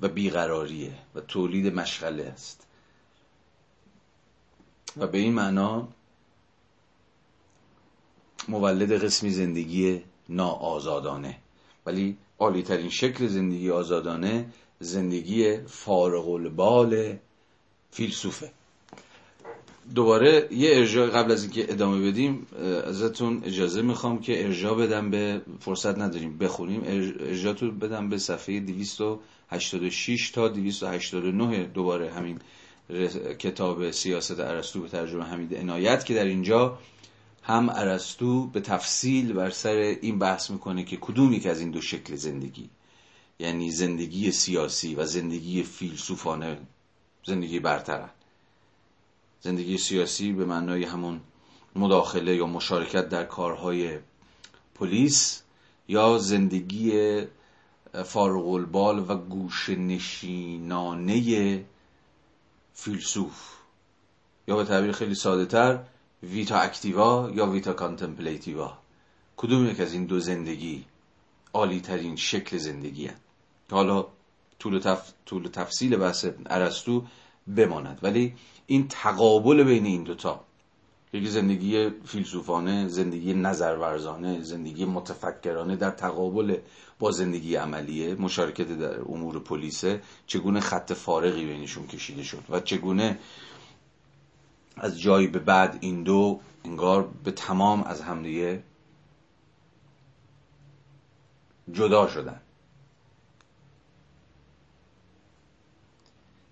و بیقراریه و تولید مشغله است. و به این معنا مولد قسمی زندگی ناآزادانه. ولی عالی ترین شکل زندگی آزادانه زندگی فارغ البال فیلسوفه. دوباره یه ارجاع قبل از اینکه ادامه بدیم ازتون اجازه می‌خوام که ارجاع بدم به فرصت نداریم بخونیم. تو بدم به صفحه 286 تا 289 دوباره همین کتاب سیاست ارسطو به ترجمه حمید عنایت که در اینجا هم ارسطو به تفصیل بر سر این بحث می‌کنه که کدوم یک از این دو شکل زندگی. یعنی زندگی سیاسی و زندگی فیلسوفانه زندگی برترن. زندگی سیاسی به معنای همون مداخله یا مشارکت در کارهای پلیس یا زندگی فارغ البال و گوش نشینانه فیلسوف. یا به تعبیر خیلی ساده تر vita activa یا vita contemplativa کدوم یک از این دو زندگی عالی ترین شکل زندگی هست. حالا طول, تف... طول تفصیل بحث ارسطو بماند ولی این تقابل بین این دوتا یکی زندگی فیلسوفانه زندگی نظرورزانه زندگی متفکرانه در تقابل با زندگی عملیه مشارکت در امور polis ه چگونه خط فارقی بینشون کشیده شد و چگونه از جایی به بعد این دو انگار به تمام از همدیگه جدا شدن.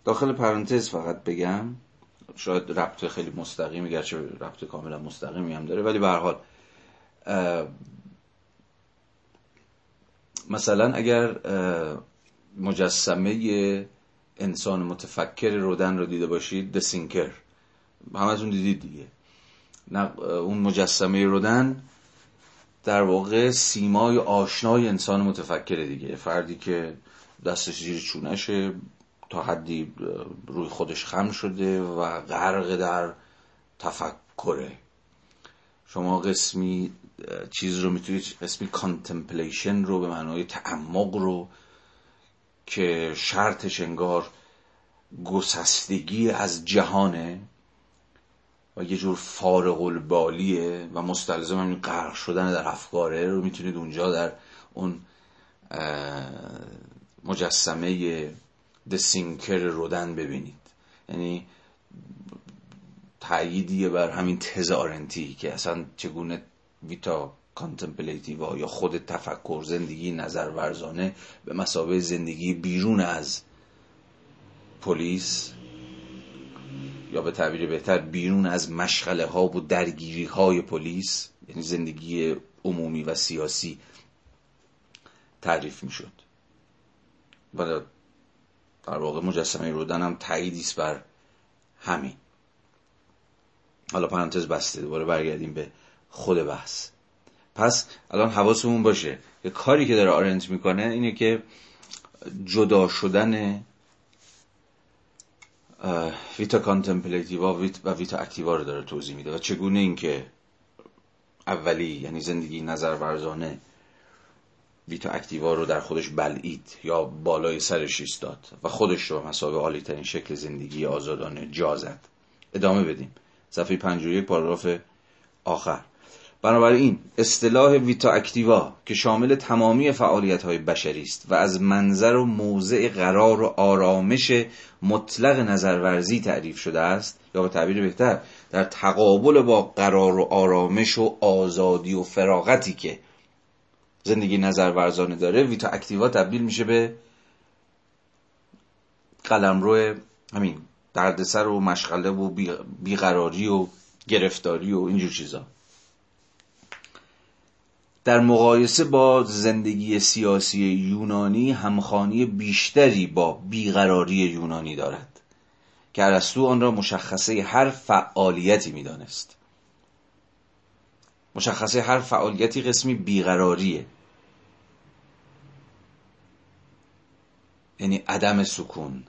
داخل پرانتز فقط بگم شاید ربط خیلی مستقیمی گرچه ربط کاملا مستقیمی هم داره ولی به حال مثلا اگر مجسمه انسان متفکر رودن رو دیده باشید The Thinker همتون دیدید دیگه. اون مجسمه رودن در واقع سیمای آشنای انسان متفکر دیگه. فردی که دستش زیر چونشه تا حدی روی خودش خم شده و غرق در تفکره. شما قسمی چیز رو می‌تونید قسمی contemplation رو به معنای تعمق رو که شرطش انگار گسستگی از جهانه و یه جور فارغ البالیه و مستلزم همین غرق شدن در افکاره رو می‌تونید اونجا در اون مجسمه دسینکر رودن ببینید. یعنی تأییدیه بر همین تزارنتی که اصلا چگونه ویتا کانتمپلیتیوا یا خود تفکر زندگی نظر ورزانه به مسابقه زندگی بیرون از پلیس یا به تعبیر بهتر بیرون از مشغله ها و درگیری های پلیس یعنی زندگی عمومی و سیاسی تعریف می شد و در واقع مجسمه رودن هم تاییدیست بر همین. حالا پرانتز بسته دوباره برگردیم به خود بحث. پس الان حواسمون باشه یه کاری که داره آرنت می‌کنه اینه که جدا شدن vita contemplativa و vita activa رو داره توضیح میده. و چگونه اینکه اولی یعنی زندگی نظر ورزانه vita activa رو در خودش بلعید یا بالای سرش ایستاد و خودش رو به مثابه عالی ترین شکل زندگی آزادانه جا زد. ادامه بدیم. صفحه 51 پاراگراف آخر. بنابراین اصطلاح ویتا اکتیوا که شامل تمامی فعالیت های بشری است و از منظر و موضع قرار و آرامش مطلق نظرورزی تعریف شده است یا به تعبیر بهتر در تقابل با قرار و آرامش و آزادی و فراغتی که زندگی نظرورزانه داره ویتا اکتیوا تبدیل میشه به قلمرو همین دردسر و مشغله و بیقراری و گرفتاری و اینجور چیزا. در مقایسه با زندگی سیاسی یونانی همخانی بیشتری با بیقراری یونانی دارد که ارسطو آن را مشخصه هر فعالیتی می‌دانست. مشخصه هر فعالیتی قسمی بیقراریه. یعنی عدم سکون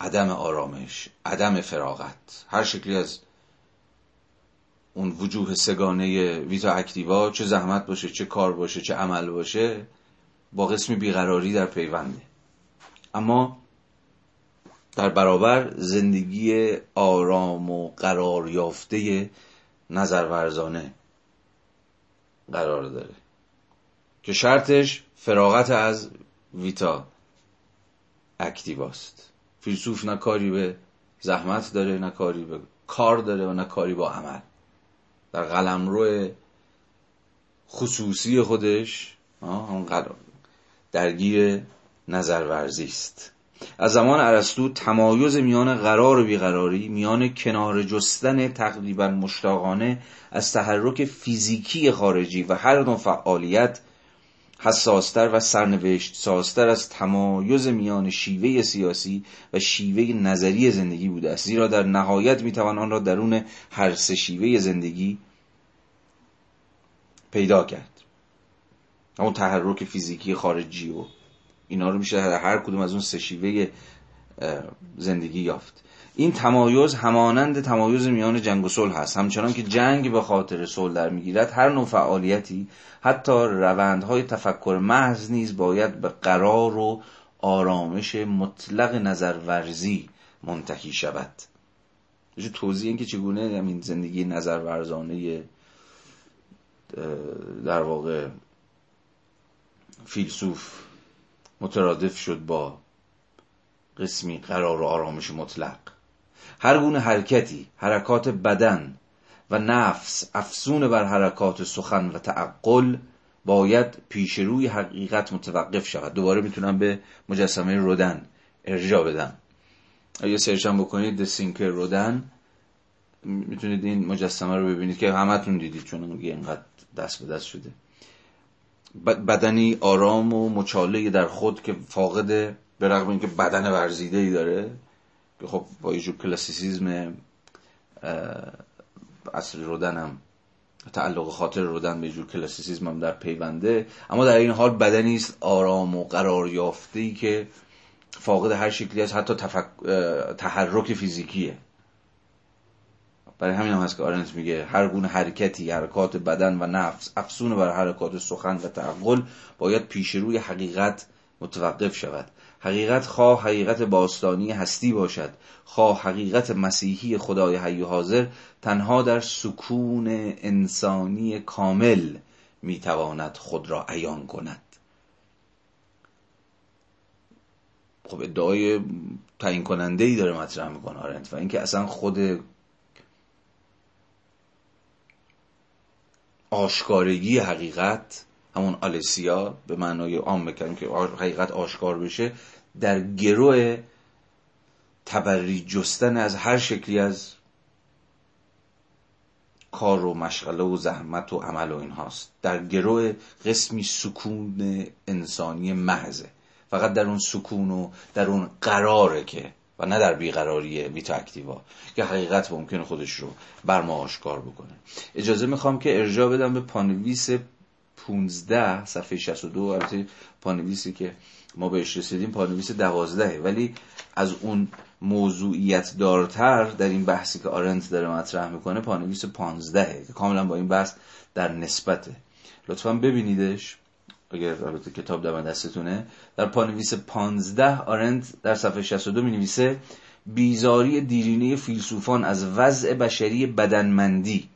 عدم آرامش عدم فراغت هر شکلی از اون وجوه سگانه ویتا اکتیوا چه زحمت باشه چه کار باشه چه عمل باشه با قسم بیقراری در پیونده. اما در برابر زندگی آرام و قرار یافته نظر ورزانه قرار داره. که شرطش فراغت از ویتا اکتیواست. فیلسوف نه کاری به زحمت داره نه کاری به کار داره و نه کاری با عمل. در قلمرو خصوصی خودش درگیر نظرورزی است. از زمان ارسطو تمایز میان قرار و بیقراری میان کنار جستن تقریبا مشتاقانه از تحرک فیزیکی خارجی و هر نوع فعالیت حساستر و سرنوشت سازتر از تمایز میان شیوه سیاسی و شیوه نظری زندگی بوده است. زیرا در نهایت می‌توان آن را درون هر سه شیوه زندگی پیدا کرد. همون تحرک فیزیکی خارجی و اینا رو میشه در هر کدوم از اون سه شیوه زندگی یافت. این تمایز همانند تمایز میان جنگ و صلح هست همچنان که جنگ به خاطر صلح در می‌گیرد هر نوع فعالیتی حتی روندهای تفکر محض نیز باید به قرار و آرامش مطلق نظرورزی منتهی شود. توضیح این که چگونه این زندگی نظرورزانه در واقع فیلسوف مترادف شد با قسمی قرار و آرامش مطلق. هر گونه حرکتی حرکات بدن و نفس افسون بر حرکات سخن و تعقل باید پیش روی حقیقت متوقف شود. دوباره می‌تونم به مجسمه رودن ارجاع بدم. اگه سرچم بکنید دسینکر رودن می‌تونید این مجسمه رو ببینید که همتون دیدید چون اینقدر دست به دست شده. بدنی آرام و مچاله در خود که فاقد به رغم اینکه بدن ورزیده ای داره خب با یه کلاسیسیزم اصل رودن هم تعلق خاطر رودن به جور کلاسیسیزم هم در پیونده. اما در این حال بدنی است آرام و قرار یافته ای که فاقد هر شکلی از حتی تفک... تحرک فیزیکیه. برای همین هم هست که آرنت میگه هر گونه حرکتی حرکات بدن و نفس افسون بر حرکات سخن و تعقل باید پیش روی حقیقت متوقف شود. حقیقت خواه حقیقت باستانی هستی باشد. خواه حقیقت مسیحی خدای حی حاضر تنها در سکون انسانی کامل می‌تواند خود را عیان کند. خب ادعای تعیین کننده ای داره مطرح می‌کنه آرنت و اینکه اصلا خود آشکارگی حقیقت همون آلسیا به معنای عام بکنیم که حقیقت آشکار بشه در گروه تبری جستن از هر شکلی از کار و مشغله و زحمت و عمل و اینهاست. در گروه قسمی سکون انسانی محضه. فقط در اون سکون و در اون قراره که و نه در بیقراری ویتا اکتیوا که حقیقت ممکن خودش رو بر ما آشکار بکنه. اجازه می‌خوام که ارجاع بدم به پانویس 15 صفحه 62 البته پانویسی که ما بهش رسیدیم پانویس 12 ولی از اون موضوعیت دارتر در این بحثی که آرنت داره مطرح می‌کنه پانویس 15 که کاملا با این بحث در نسبته. لطفا ببینیدش اگر البته کتاب در دستتونه. در پانویس 15 آرنت در صفحه 62 می نویسه بیزاری دیرینه فیلسوفان از وضع بشری بدنمندی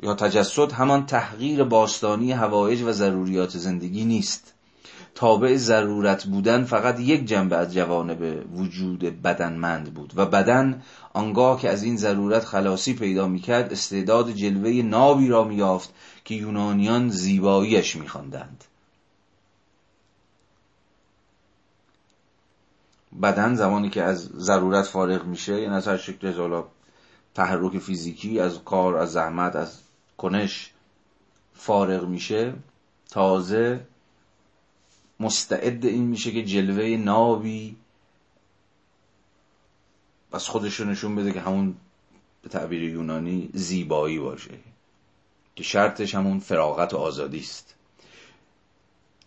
یا تجسد همان تحقیر باستانی هوایج و ضروریات زندگی نیست. تابع ضرورت بودن فقط یک جنبه از جوانب وجود بدنمند بود و بدن آنگاه که از این ضرورت خلاصی پیدا می‌کرد استعداد جلوه نابی را میافت که یونانیان زیباییش میخواندند. بدن زمانی که از ضرورت فارغ میشه یعنی از هر شکل تحرک فیزیکی از کار از زحمت از کنش فارغ میشه تازه مستعد این میشه که جلوه نابی از خودش نشون بده که همون به تعبیر یونانی زیبایی باشه که شرطش همون فراغت و آزادی است.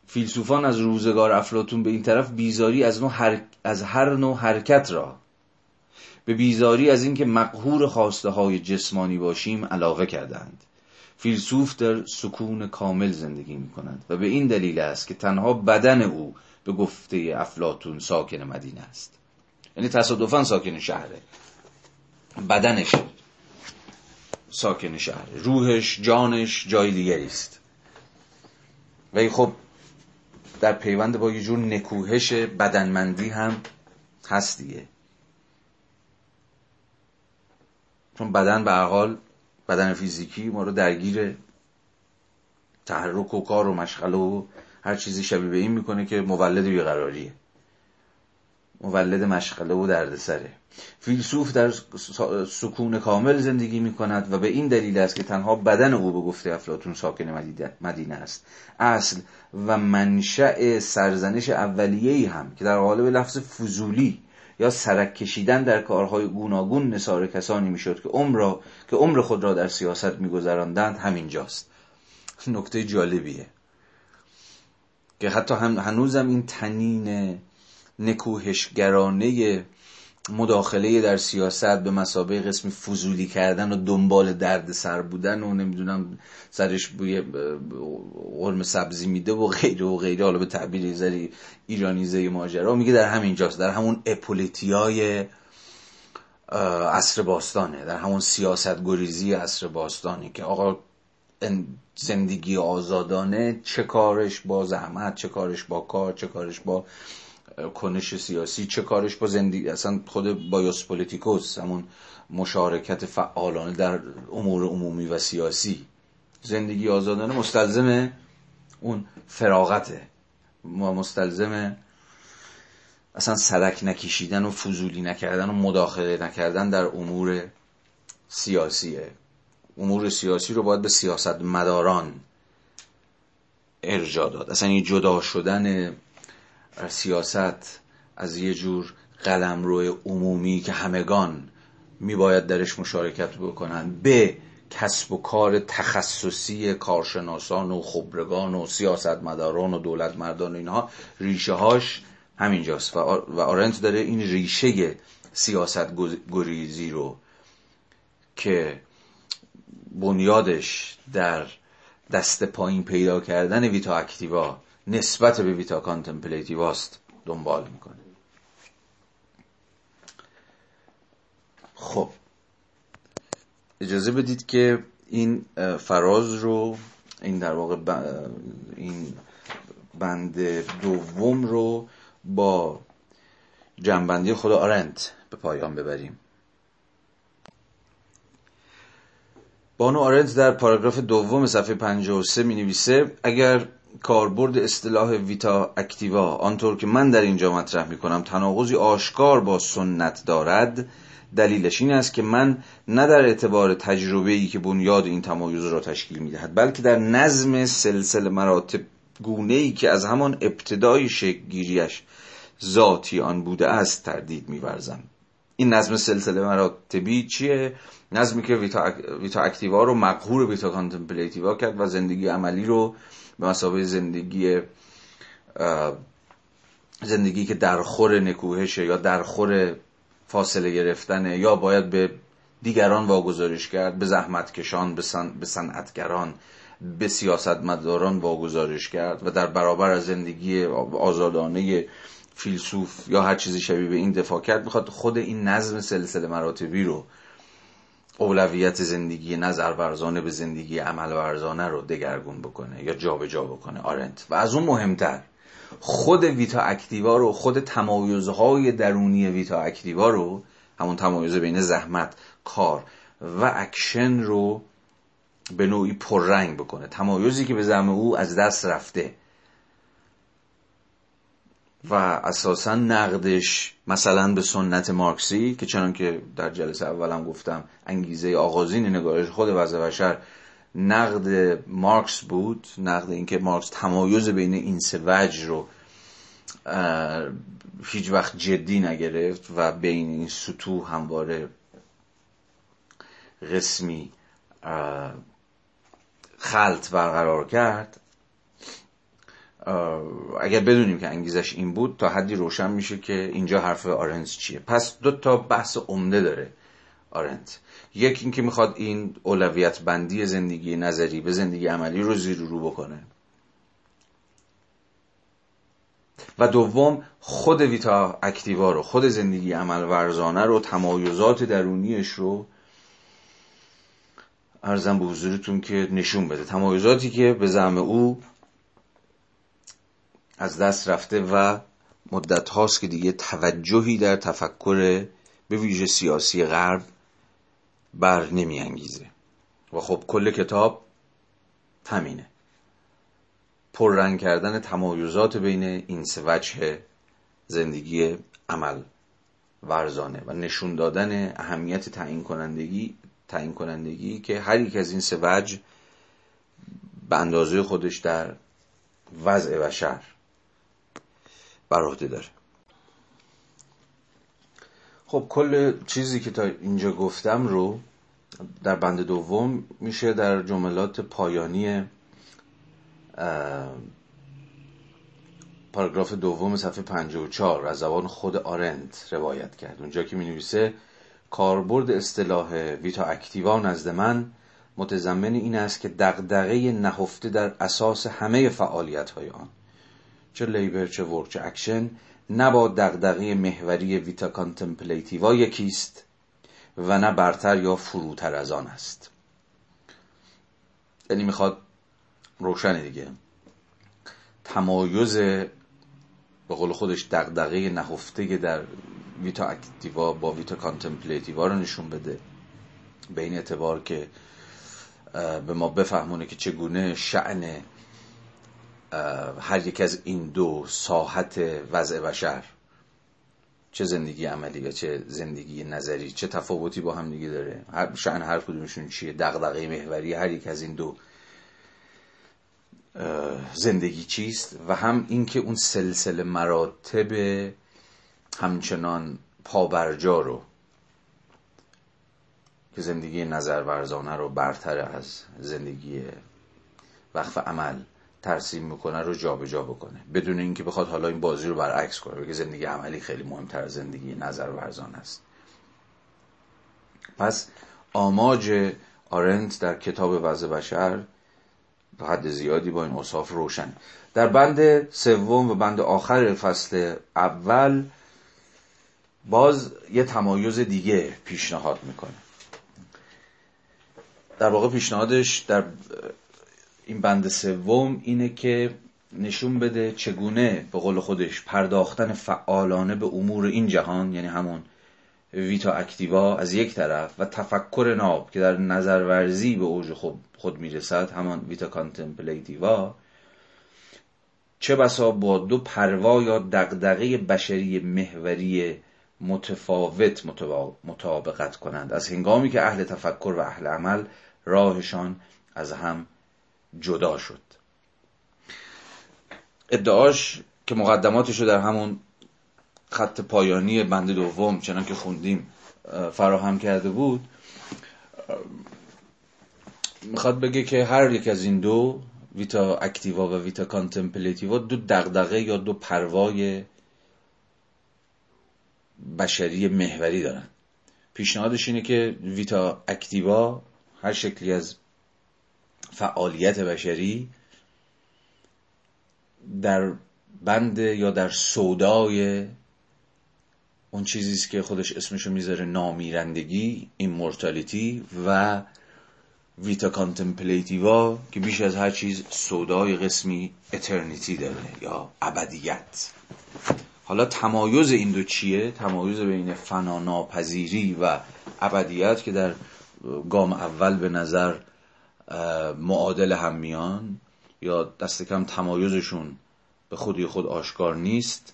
فیلسوفان از روزگار افلاتون به این طرف بیزاری از, هر... از هر نوع حرکت را. به بیزاری از اینکه مقهور خواسته های جسمانی باشیم علاقه کردند. فیلسوف در سکون کامل زندگی می کند و به این دلیل است که تنها بدن او به گفته افلاتون ساکن مدینه است. یعنی تصادفا ساکن شهره. بدنش ساکن شهره. روحش جانش جای دیگری است. ولی خب در پیوند با یه جور نکوهش بدنمندی هم هست دیگه. چون بدن به حال بدن فیزیکی ما رو درگیر تحرک و کار و مشغله و هر چیزی شبیه به این می‌کنه که مولد بیقراریه. مولد مشغله و دردسره. فیلسوف در سکون کامل زندگی می کند و به این دلیل است که تنها بدن او به گفته افلاتون ساکن مدینه است. اصل و منشأ سرزنش اولیه‌ای هم که در قالب لفظ فضولی یا سرک کشیدن در کارهای گوناگون نصار کسانی می‌شد که عمر که عمر خود را در سیاست میگذراندند همینجاست. نکته جالبیه. که حتی هم هنوزم این تنین نکوهشگرانه مداخله در سیاست به مسابقه قسم فضولی کردن و دنبال درد سر بودن و نمی‌دونم سرش بوی قرم سبزی میده و غیره و غیره. حالا به تعبیر زری ایرانیزه ماجرا. میگه در همین جاست در همون اپولیتیای عصر باستانه. در همون سیاست گریزی عصر باستانی که آقا زندگی آزادانه چه کارش با زحمت چه کارش با کار چه کارش با کنش سیاسی چه کارش با زندگی اصلا خود بایوس پولیتیکوس همون مشارکت فعالانه در امور عمومی و سیاسی. زندگی آزادانه مستلزم اون فراغته مستلزم اصلا سرک نکشیدن و فضولی نکردن و مداخله نکردن در امور سیاسیه. امور سیاسی رو باید به سیاست مداران ارجا داد. اصلا این جدا شدن سیاست از یه جور قلم روی عمومی که همگان میباید درش مشارکت بکنن. به کسب و کار تخصصی کارشناسان و خبرگان و سیاستمداران و دولت مردان و اینها ریشه هاش همینجاست. و آرنت داره این ریشه سیاست گریزی رو که بنیادش در دست پایین پیدا کردن ویتا اکتیوا نسبت به ویتا کانتمپلیتیواست دنبال می‌کنه. خب. اجازه بدید که این فراز رو این در واقع این بند دوم رو با جنبندی خدا آرنت به پایان ببریم. بانو آرنت در پاراگراف دوم صفحه 53 می نویسه اگر کاربرد اصطلاح ویتا اکتیوا آنطور که من در اینجا مطرح می کنم تناقضی آشکار با سنت دارد دلیلش این است که من نه در اعتبار تجربه ای که بنیاد این تمایز را تشکیل می دهد بلکه در نظم سلسله مراتب گونه ای که از همان ابتدای شکل گیریش ذاتی آن بوده است تردید میورزم. این نظم سلسله مراتبی چیه؟ نظمی که vita, vita activa رو مقهور vita contemplativa کرد و زندگی عملی رو به مثابه زندگی زندگی که در خور نکوهشه یا در خور فاصله گرفتنه یا باید به دیگران واگذارش کرد به زحمت کشان به, سن، به صنعتگران به سیاستمداران واگذارش کرد و در برابر از زندگی آزادانه فیلسوف یا هر چیزی شبیه به این دفاع کرد می‌خواد خود این نظم سلسله مراتبی رو اولویت زندگی نظر ورزانه به زندگی عمل ورزانه رو دگرگون بکنه یا جابجا جا بکنه. آرنت. و از اون مهمتر خود ویتا اکتیوا رو خود تمایزهای درونی ویتا اکتیوا رو همون تمایز بین زحمت کار و اکشن رو به نوعی پررنگ بکنه. تمایزی که به زعم او از دست رفته. و اساسا نقدش مثلا به سنت مارکسی که چنان که در جلسه اولم گفتم انگیزه آغازین نگارش خود وضع بشر نقد مارکس بود نقد اینکه مارکس تمایز بین این سه وجه رو هیچ وقت جدی نگرفت و بین این سطوح همواره قسمی خلط برقرار کرد. اگر بدونیم که انگیزش این بود تا حدی روشن میشه که اینجا حرف آرنز چیه. پس دو تا بحث عمده داره آرنز. یک اینکه می‌خواد این اولویت بندی زندگی نظری به زندگی عملی رو زیر رو بکنه. و دوم خود ویتا اکتیوا رو خود زندگی عمل ورزانه رو تمایزات درونیش رو ارزم به حضورتون که نشون بده. تمایزاتی که به زعم او از دست رفته و مدت هاست که دیگه توجهی در تفکر به ویژه سیاسی غرب بر نمی انگیزه و خب کل کتاب همینه. پررنگ کردن تمایزات بین این سه وجه زندگی عمل ورزانه و نشون دادن اهمیت تعیین کنندگی تعیین کنندگی که هر یک از این سه وجه به اندازه خودش در وضع بشر بر عهده داره. خب کل چیزی که تا اینجا گفتم رو در بند دوم میشه در جملات پایانی پاراگراف دوم صفحه 54 از زبان خود آرنت روایت کرد. اونجا که می نویسه کاربرد اصطلاح vita activa نزد من متضمن این است که دغدغه نهفته در اساس همه فعالیت های آن. چه labor چه work چه اکشن نه با دغدغه محوری vita contemplativa یکیست و نه برتر یا فروتر از آن است. یعنی می‌خواد روشن دیگه. تمایز به قول خودش دغدغه نهفته در ویتا اکتیوا با ویتا کانتمپلیتیوا رو نشون بده. به این اعتبار که به ما بفهمونه که چگونه شعن هر یک از این دو ساحت وضع بشر چه زندگی عملی و چه زندگی نظری چه تفاوتی با هم دیگه داره شعن هر کدومشون چیه دغدغه محوری هر یک از این دو زندگی چیست؟ و هم اینکه اون سلسله مراتب همچنان پابرجا رو که زندگی نظر ورزانه رو برتر از زندگی وقف عمل ترسیم می‌کنه رو جابجا جا بکنه بدون اینکه بخواد حالا این بازی رو برعکس کنه بگه زندگی عملی خیلی مهمتر از زندگی نظر ورزانه است. پس آماج آرنت در کتاب وضع بشر به حد زیادی با این اصاف روشن. در بند سوم و بند آخر فصل اول باز یه تمایز دیگه پیشنهاد می‌کنه. در واقع پیشنهادش در این بند سوم اینه که نشون بده چگونه به قول خودش پرداختن فعالانه به امور این جهان یعنی همون ویتا اکتیوا از یک طرف و تفکر ناب که در نظرورزی به اوج خود, خود می‌رسد همان ویتا کانتمپلیتیوا چه بسا با دو پروا یا دغدغه بشری محوری متفاوت مطابقت کنند. از هنگامی که اهل تفکر و اهل عمل راهشان از هم جدا شد. ادعاش که مقدماتش رو در همون خط پایانی بند دوم چنان که خوندیم فراهم کرده بود. می‌خواد بگه که هر یک از این دو vita activa و vita contemplativa دو دغدغه یا دو پروای بشری محوری دارن. پیشنهادش اینه که vita activa هر شکلی از فعالیت بشری در بند یا در سودای اون چیزی است که خودش اسمشو می‌ذاره نامیرندگی immortality و vita contemplativa که بیش از هر چیز سودای قسمی eternity داره یا ابدیت. حالا تمایز این دو چیه؟ تمایز بین فنا ناپذیری و ابدیت که در گام اول به نظر معادل هم میان یا دست کم تمایزشون به خودی خود آشکار نیست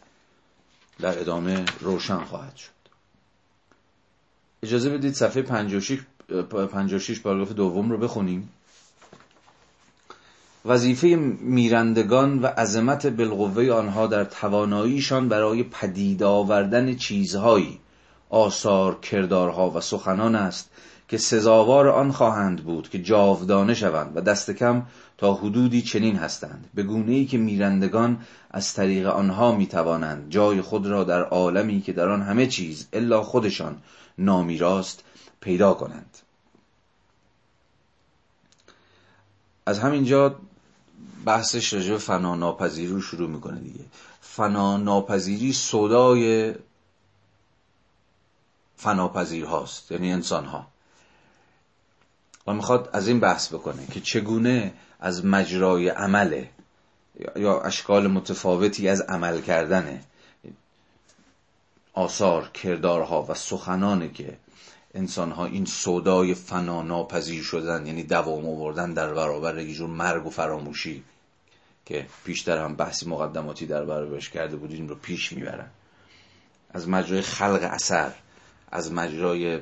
در ادامه روشن خواهد شد. اجازه بدید صفحه 56 56 پاراگراف دوم رو بخونیم. وظیفه میرندگان و عظمت بالقوه آنها در تواناییشان برای پدید آوردن چیزهایی آثار کردارها و سخنان است که سزاوار آن خواهند بود که جاودانه شوند و دست کم تا حدودی چنین هستند. به گونه ای که میرندگان از طریق آنها می‌توانند جای خود را در عالمی که در آن همه چیز الا خودشان نامیراست پیدا کنند. از همینجا بحثش به فنا ناپذیری رو شروع می‌کنه دیگه. فنا ناپذیری صدای فناپذیر هاست یعنی انسان ها و می‌خواد از این بحث بکنه که چگونه از مجرای عمل یا اشکال متفاوتی از عمل کردنه آثار کردارها و سخنانه که انسان ها این صدای فنا ناپذیر شدن یعنی دوام آوردن در برابر یه جور مرگ و فراموشی که پیشتر هم بحثی مقدماتی در برابرش کرده بودیم رو پیش می‌برن. از مجرای خلق اثر از مجرای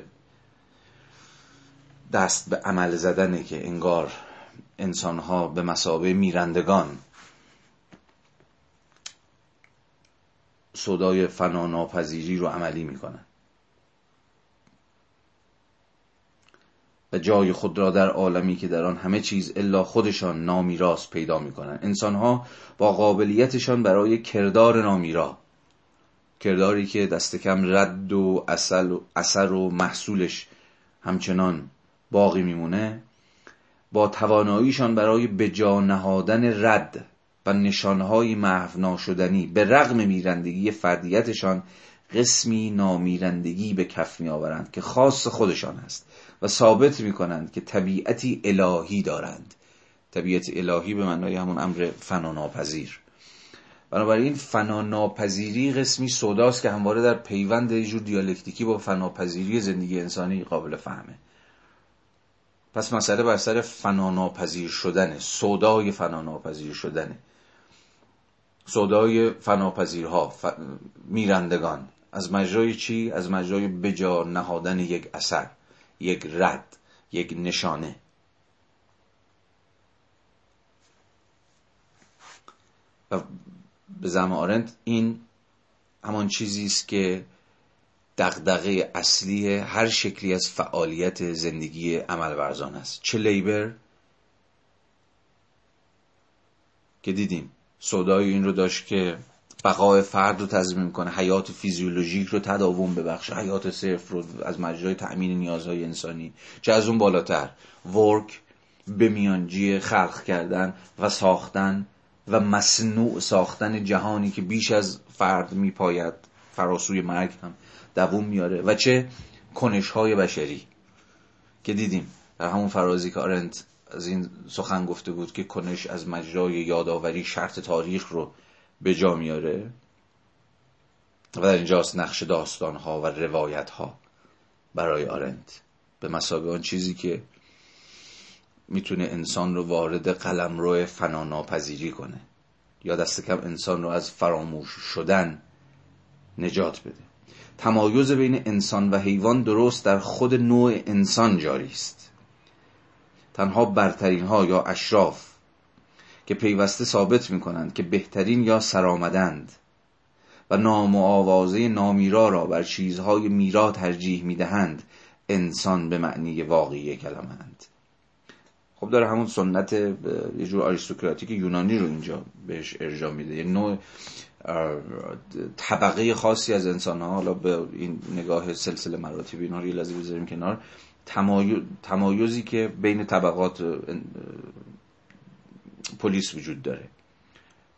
دست به عمل زدنه که انگار انسان ها به مسابه میرندگان. صدای فنا ناپذیری رو عملی می‌کنن. و جای خود را در عالمی که در آن همه چیز الا خودشان نامیراست پیدا می‌کنن. انسان ها با قابلیتشان برای کردار نامیرا کرداری که دست کم رد و اصل و اثر و محصولش همچنان باقی میمونه با تواناییشان برای بجا نهادن رد و نشانهای محو ناشدنی به رغم میرندگی فردیتشان قسمی نامیرندگی به کف می آورند که خاص خودشان است و ثابت می کنند که طبیعتی الهی دارند. طبیعت الهی به معنای همون امر فناناپذیر. بنابراین فناناپذیری قسمی سوداست که همواره در پیوند یه جور دیالکتیکی با فناپذیری زندگی انسانی قابل فهمه. پس مسئله بر سر فناناپذیر شدنه. سودای فناناپذیر شدنه. سودای فناپذیرها ف... میرندگان. از مجرای چی؟ از مجرای بجا نهادن یک اثر یک رد یک نشانه. و به زم آرند این همان چیزی است که دغدغه اصلی هر شکلی از فعالیت زندگی عمل ورزان است. چه لیبر؟ که دیدیم. سودای این رو داشت که بقای فرد رو تضمین کنه حیات فیزیولوژیک رو تداوم ببخشه حیات صرف رو از مجرای تأمین نیازهای انسانی. چه از اون بالاتر؟ ورک به میانجی خلق کردن و ساختن و مصنوع ساختن جهانی که بیش از فرد میپاید فراسوی مرگ هم. دووم میاره و چه کنش های بشری که دیدیم در همون فرازی که آرنت از این سخن گفته بود که کنش از مجرای یادآوری شرط تاریخ رو به جا میاره و در اینجاست نقش داستان ها و روایت ها برای آرنت. به مسابقه آن چیزی که می‌تونه انسان رو وارد قلم روی فناناپذیری کنه. یا دست کم انسان رو از فراموش شدن نجات بده. تمایز بین انسان و حیوان درست در خود نوع انسان جاری است. تنها برترین ها یا اشراف که پیوسته ثابت می کنند که بهترین یا سرآمدند و نام و آوازه نامیرا را بر چیزهای میرا ترجیح می دهند انسان به معنی واقعی کلمه اند خب داره همون سنت یه جور آریستوکراتیک یونانی رو اینجا بهش ارجاع میده. یه نوع طبقه خاصی از انسان ها حالا به این نگاه سلسله مراتب اینا رو یه لحظه بذاریم کنار تمایزی که بین طبقات پلیس وجود داره.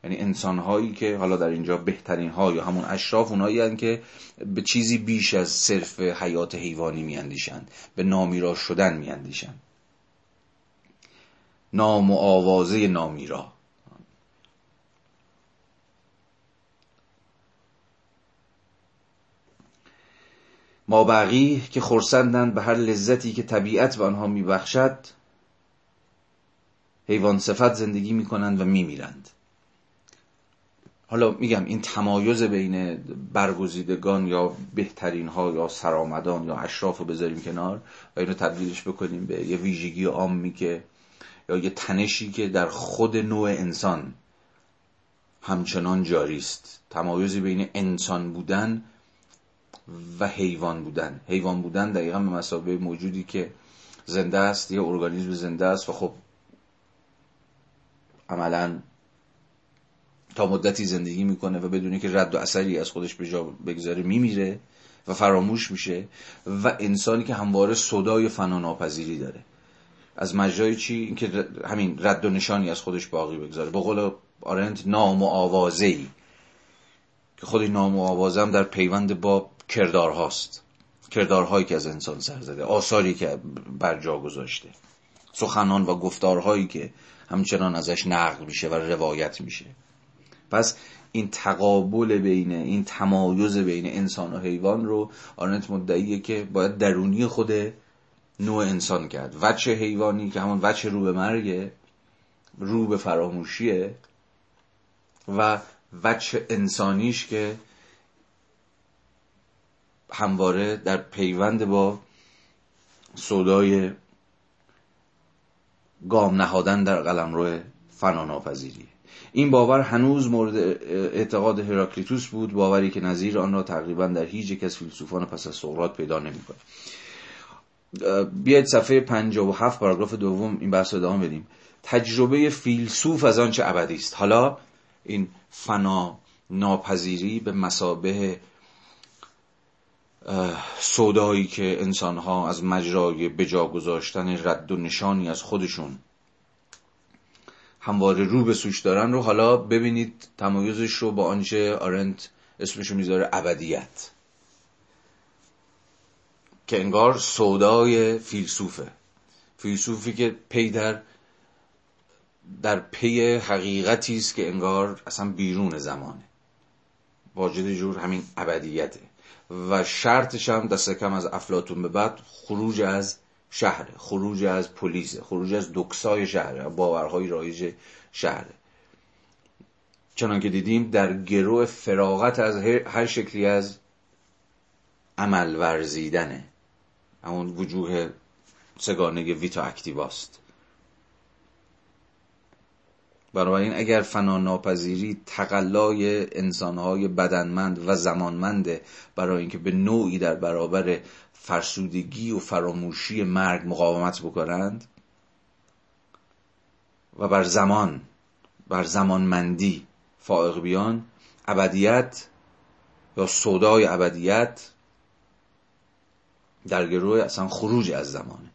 یعنی انسان هایی که حالا در اینجا بهترین ها یا همون اشراف اونایی که به چیزی بیش از صرف حیات حیوانی میاندیشند به نامیرا شدن میاندیشند. نام و آوازه نامیرا. ما بقی که خورسندند به هر لذتی که طبیعت به آنها میبخشد حیوان صفت زندگی می‌کنند و میمیرند. حالا میگم این تمایز بین برگزیدگان یا بهترین ها یا سرآمدان یا اشراف رو بذاریم کنار و اینو تبدیلش بکنیم به یه ویژگی عامی که یا یه تنشی که در خود نوع انسان همچنان جاری است. تمایزی بین انسان بودن و حیوان بودن. حیوان بودن دقیقا به مسابقه موجودی که زنده است یه ارگانیسم زنده است و خب عملا تا مدتی زندگی می‌کنه و بدونی که رد و اثری از خودش به جا بگذاره میمیره و فراموش میشه و انسانی که همواره صدای فناناپذیری داره. از مجرای چی؟ اینکه همین رد و نشانی از خودش باقی بگذاره. به قول آرنت نام و آوازه که خود نام و آوازه هم در پیوند با کردارهاست. کردارهایی که از انسان سر زده آثاری که بر جا گذاشته. سخنان و گفتارهایی که همچنان ازش نقل میشه و روایت میشه. پس این تقابل بین این تمایز بین انسان و حیوان رو آرنت مدعیه که باید درونی خود نوع انسان کرد. وچه حیوانی که همون وچه رو به مرگه رو به فراموشیه و وچه انسانیش که همواره در پیوند با صدای گام نهادن در قلمرو فناناپذیری. این باور هنوز مورد اعتقاد هراکلیتوس بود باوری که نظیر آن را تقریبا در هیچ یک از فیلسوفان پس از سقراط پیدا نمی‌کنه بیاید صفحه 57 پاراگراف دوم این بحث رو ادامه بدیم. تجربه فیلسوف از آنچه ابدی است؟ حالا این فنا ناپذیری به مسابه سودایی که انسان ها از مجرای بجا گذاشتن رد و نشانی از خودشون همواره رو به سوش دارن رو حالا ببینید تمایزش رو با آنچه آرنت اسمشو می‌ذاره ابدیت. که انگار سودای فیلسوفه. فیلسوفی که پی در در پی حقیقتی است که انگار اصلا بیرون زمانه. واجد جور همین ابدیته. و شرطش هم دست کم از افلاتون به بعد خروج از شهره خروج از پلیس خروج از دکسای شهره باورهای رایج شهره. چنان که دیدیم در گروه فراغت از هر شکلی از عمل ورزیدنه. همون وجوه سگانه ویتا اکتیواست. بنابراین اگر فنا ناپذیری تقلای انسانهای بدنمند و زمانمنده برای اینکه به نوعی در برابر فرسودگی و فراموشی مرگ مقاومت بکنند و بر زمان بر زمانمندی فائق بیان ابدیت یا سودای ابدیت در گروه اصلا خروج از زمانه.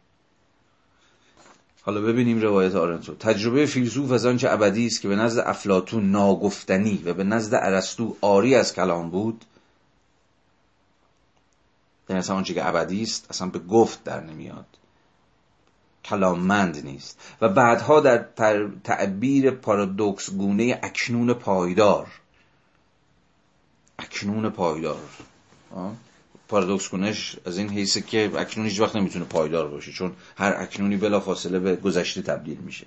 حالا ببینیم روایت آرنت رو. تجربه فیلسوف از آنچه ابدی است که به نزد افلاتون ناگفتنی و به نزد ارسطو آری از کلام بود یعنی اصلا آنچه که ابدی است اصلا به گفت در نمیاد. کلاممند نیست. و بعدها در تعبیر پارادوکس گونه اکنون پایدار. اکنون پایدار. پارادوکس کنش از این حیثه که اکنون هیچ وقت نمی‌تونه پایدار باشه چون هر اکنونی بلا فاصله به گذشته تبدیل میشه.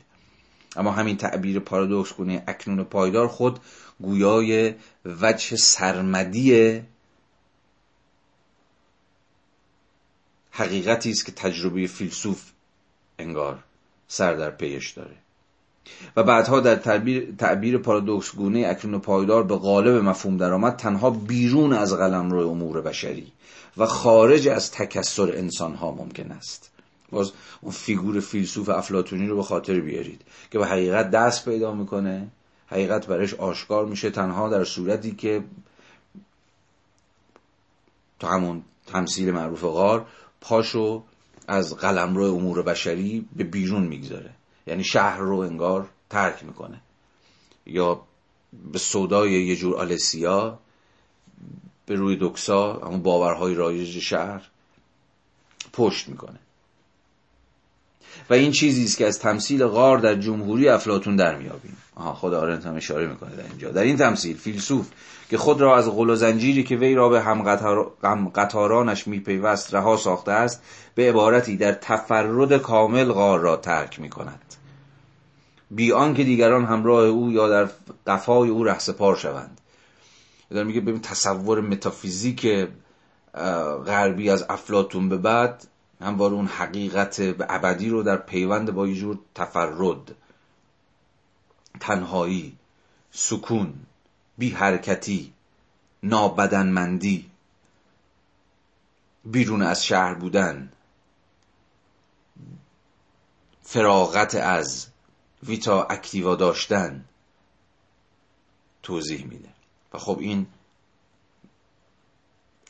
اما همین تعبیر پارادوکس کنه اکنون پایدار خود گویای وجه سرمدی حقیقتی است که تجربه فیلسوف انگار سر در پیش داره. و بعدها در تعبیر, تعبیر پارادوکس گونه اکنون پایدار به غالب مفهوم درآمد تنها بیرون از قلم روی امور بشری و خارج از تکسر انسان ها ممکن است. باز اون فیگور فیلسوف افلاتونی رو به خاطر بیارید که به حقیقت دست پیدا می‌کنه حقیقت برش آشکار میشه تنها در صورتی که تو همون تمثیل معروف غار پاشو از قلم رو امور بشری به بیرون می‌گذاره. یعنی شهر رو انگار ترک می‌کنه. یا به صدای یه جور آلسیا به روی دکسا همون باورهای رایج شهر پشت می‌کنه. و این چیزی است که از تمثیل غار در جمهوری افلاتون در میابیم آها خود آرنت هم اشاره می‌کنه در اینجا. در این تمثیل فیلسوف که خود را از غل و زنجیری که وی را به هم قطارانش میپیوست رها ساخته است به عبارتی در تفرد کامل غار را ترک می‌کند. بی آنکه دیگران همراه او یا در قفای او رهسپار شوند. داره میگه ببین تصور متافیزیک غربی از افلاتون به بعد همواره اون حقیقت ابدی رو در پیوند با یه جور تفرد تنهایی سکون بی حرکتی نابدنمندی بیرون از شهر بودن فراغت از ویتا اکتیوا داشتن توضیح میده. و خب این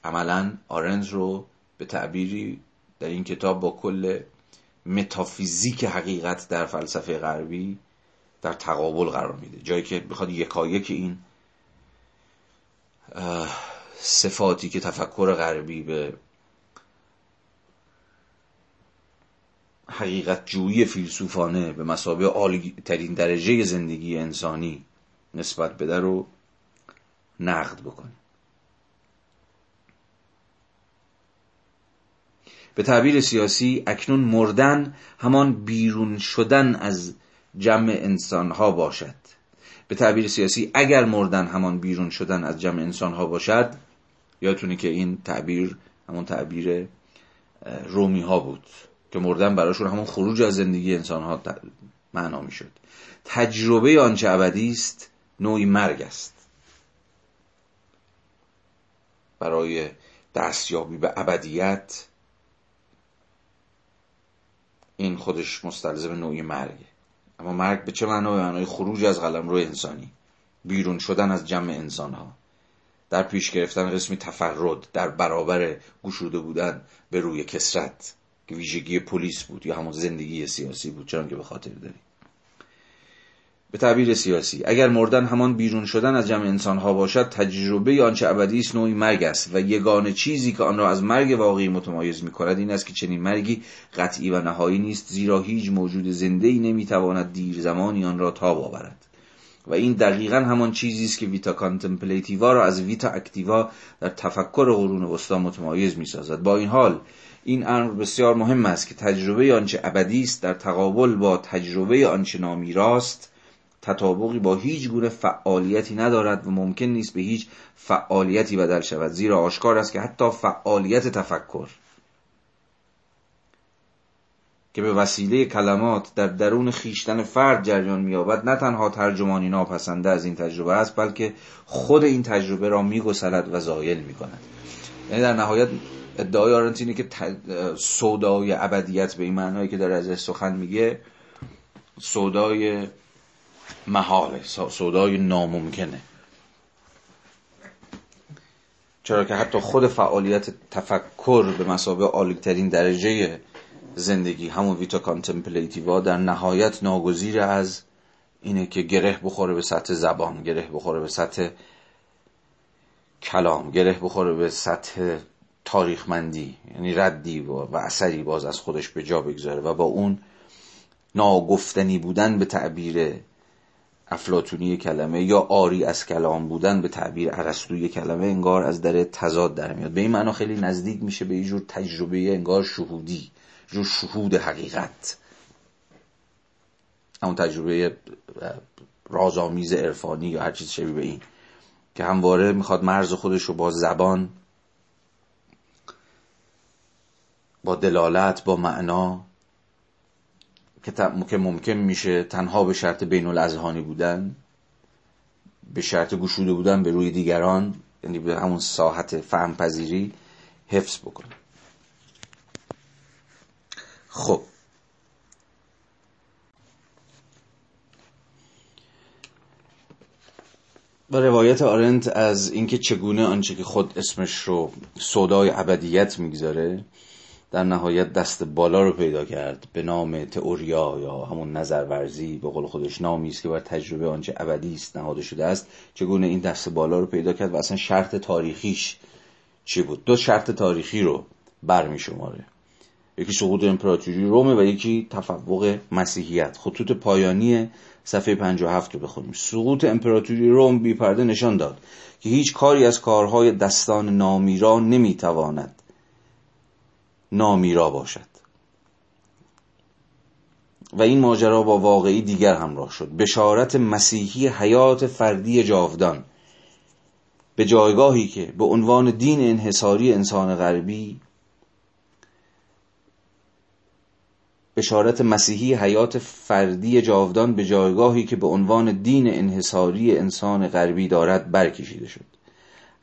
عملا آرنز رو به تعبیری در این کتاب با کل متافیزیک حقیقت در فلسفه غربی در تقابل قرار میده. جایی که بخواد یکایک این صفاتی که تفکر غربی به حقیقت جویی فیلسوفانه به مسابقه عالی ترین درجه زندگی انسانی نسبت بده رو نقد بکنیم. به تعبیر سیاسی اکنون مردن همان بیرون شدن از جمع انسان ها باشد. به تعبیر سیاسی اگر مردن همان بیرون شدن از جمع انسان ها باشد یادتونه که این تعبیر همون تعبیر رومی ها بود. که مردن براشون همون خروج از زندگی انسان ها معنا می شد تجربه آنچه ابدی است نوعی مرگ است. برای دستیابی به ابدیت این خودش مستلزم نوعی مرگه اما مرگ به چه معنا؟ به معنای خروج از قلم روی انسانی. بیرون شدن از جمع انسان ها در پیش گرفتن قسمی تفرد در برابر گشوده بودن به روی کسرت که ویژگی پلیس بود یا همون زندگی سیاسی بود چون که به خاطر داریم به تعبیر سیاسی اگر مردن همان بیرون شدن از جمع انسان ها باشد تجربه آنچه ابدی است نوعی مرگ است و یگانه چیزی که آن را از مرگ واقعی متمایز می کند این است که چنین مرگی قطعی و نهایی نیست زیرا هیچ موجود زنده ای نمی تواند دیر زمانی آن را تاب آورد. و این دقیقا همان چیزی است که vita contemplativa را از vita activa در تفکر قرون وسطا متمایز می سازد با این حال این امر بسیار مهم است که تجربه آنچه ابدی است در تقابل با تجربه آنچه نامیراست تطابقی با هیچ گونه فعالیتی ندارد و ممکن نیست به هیچ فعالیتی بدل شود. زیرا آشکار است که حتی فعالیت تفکر که به وسیله کلمات در درون خیشتن فرد جریان مییابد نه تنها ترجمانی ناپسنده از این تجربه است بلکه خود این تجربه را میگسلد و زایل می‌کند. یعنی در نهایت ادعای آرنت اینه که سودای ابدیت به این معنایی که داره ازش سخن میگه سودای محاله سودای ناممکنه. چرا که حتی خود فعالیت تفکر به مسابقه عالیترین درجه زندگی همون vita contemplativa در نهایت ناگزیر از اینه که گره بخوره به سطح زبان گره بخوره به سطح کلام گره بخوره به سطح تاریخمندی یعنی ردی و اثری باز از خودش به جا بگذاره و با اون ناگفتنی بودن به تعبیر افلاطونی کلمه یا عاری از کلام بودن به تعبیر ارسطویی کلمه انگار از در تضاد در میاد. به این معنا خیلی نزدیک میشه به یه جور تجربه انگار شهودی جور شهود حقیقت. همون تجربه رازآمیز عرفانی یا هر چیز شبیه به این که همواره می‌خواد مرز خودش رو با زبان با دلالت با معنا که ممکن میشه تنها به شرط بین الاذهانی بودن به شرط گشوده بودن به روی دیگران یعنی به همون ساحت فهم پذیری حفظ بکنه. خب. و روایت آرنت از اینکه چگونه آنچه که خود اسمش رو سودای ابدیت می‌گذاره در نهایت دست بالا رو پیدا کرد به نام تئوریا یا همون نظرورزی به قول خودش نامی است که بر تجربه آنچه ابدی است نهاده شده است. چگونه این دست بالا رو پیدا کرد و اصلا شرط تاریخیش چی بود؟ دو شرط تاریخی رو برمی شماره یکی سقوط امپراتوری رومه و یکی تفوق مسیحیت. خطوط پایانی صفحه 57 رو بخونیم. سقوط امپراتوری روم بی پرده نشان داد که هیچ کاری از کارهای دستان نامیرا نمی‌تواند نامیرا باشد. و این ماجرا با واقعی دیگر همراه شد. بشارت مسیحی حیات فردی جاودان. به جایگاهی که به عنوان دین انحصاری انسان غربی بشارت مسیحی حیات فردی جاودان به جایگاهی که به عنوان دین انحصاری انسان غربی دارد برکشیده شد.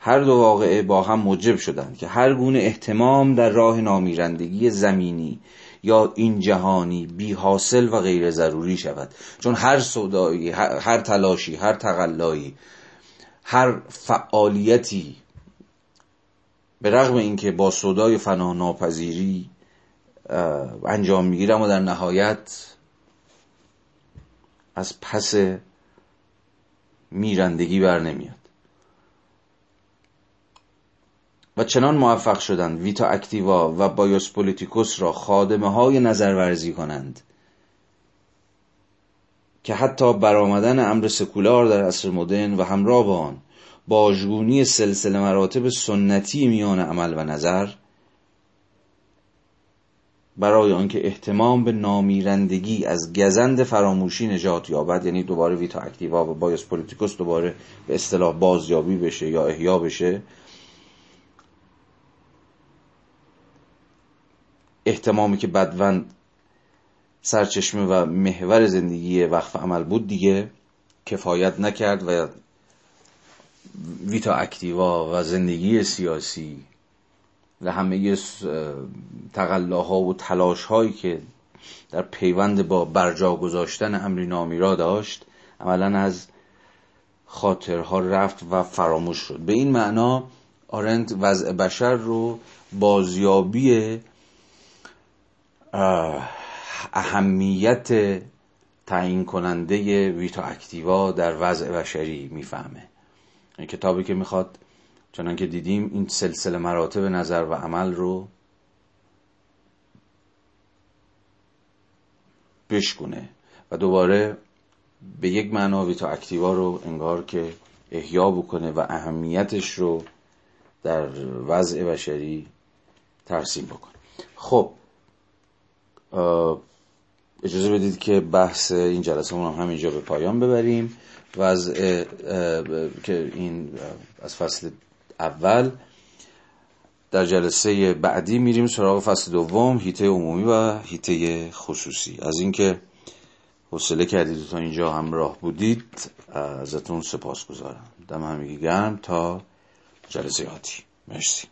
هر دو واقعه با هم موجب شدند که هر گونه احتمام در راه نامیرندگی زمینی یا این جهانی بی حاصل و غیر ضروری شود. چون هر صدایی هر تلاشی هر تقلایی هر فعالیتی به رغم اینکه با صدای فنا ناپذیری انجام می‌گیرم و در نهایت از پس میرندگی بر نمیاد. و چنان موفق شدند ویتا اکتیوا و بایوس پولیتیکوس را خادمه های نظرورزی کنند که حتی برآمدن امر سکولار در عصر مدرن و همراه با آن باژگونی سلسله مراتب سنتی میان عمل و نظر برای آنکه احتمام به نامیرندگی از گزند فراموشی نجات یابد یعنی دوباره ویتا اکتیوا و بایوس پولیتیکوس دوباره به اصطلاح بازیابی بشه یا احیا بشه احتمامی که بدوند سرچشمه و محور زندگی وقف عمل بود دیگه کفایت نکرد و ویتا اکتیوا و زندگی سیاسی و همه تقلاها و تلاش هایی که در پیوند با برجا گذاشتن امری نامی را داشت عملا از خاطرها رفت و فراموش شد. به این معنا آرند وضع بشر رو بازیابی اهمیت تعیین کننده ویتا اکتیوا در وضع بشری می‌فهمه. کتابی که می‌خواد چنان که دیدیم این سلسله مراتب نظر و عمل رو بشکونه و دوباره به یک معنا ویتا اکتیوا رو انگار که احیا بکنه و اهمیتش رو در وضع بشری ترسیم بکنه. خب اجازه بدید که بحث این جلسه هم همینجا به پایان ببریم و از که این از فصل اول در جلسه بعدی میریم سراغ فصل دوم هیته عمومی و هیته خصوصی. از اینکه حوصله کردید تا اینجا همراه بودید ازتون سپاس گذارم دم همگی گرم تا جلسه آتی. مرسی.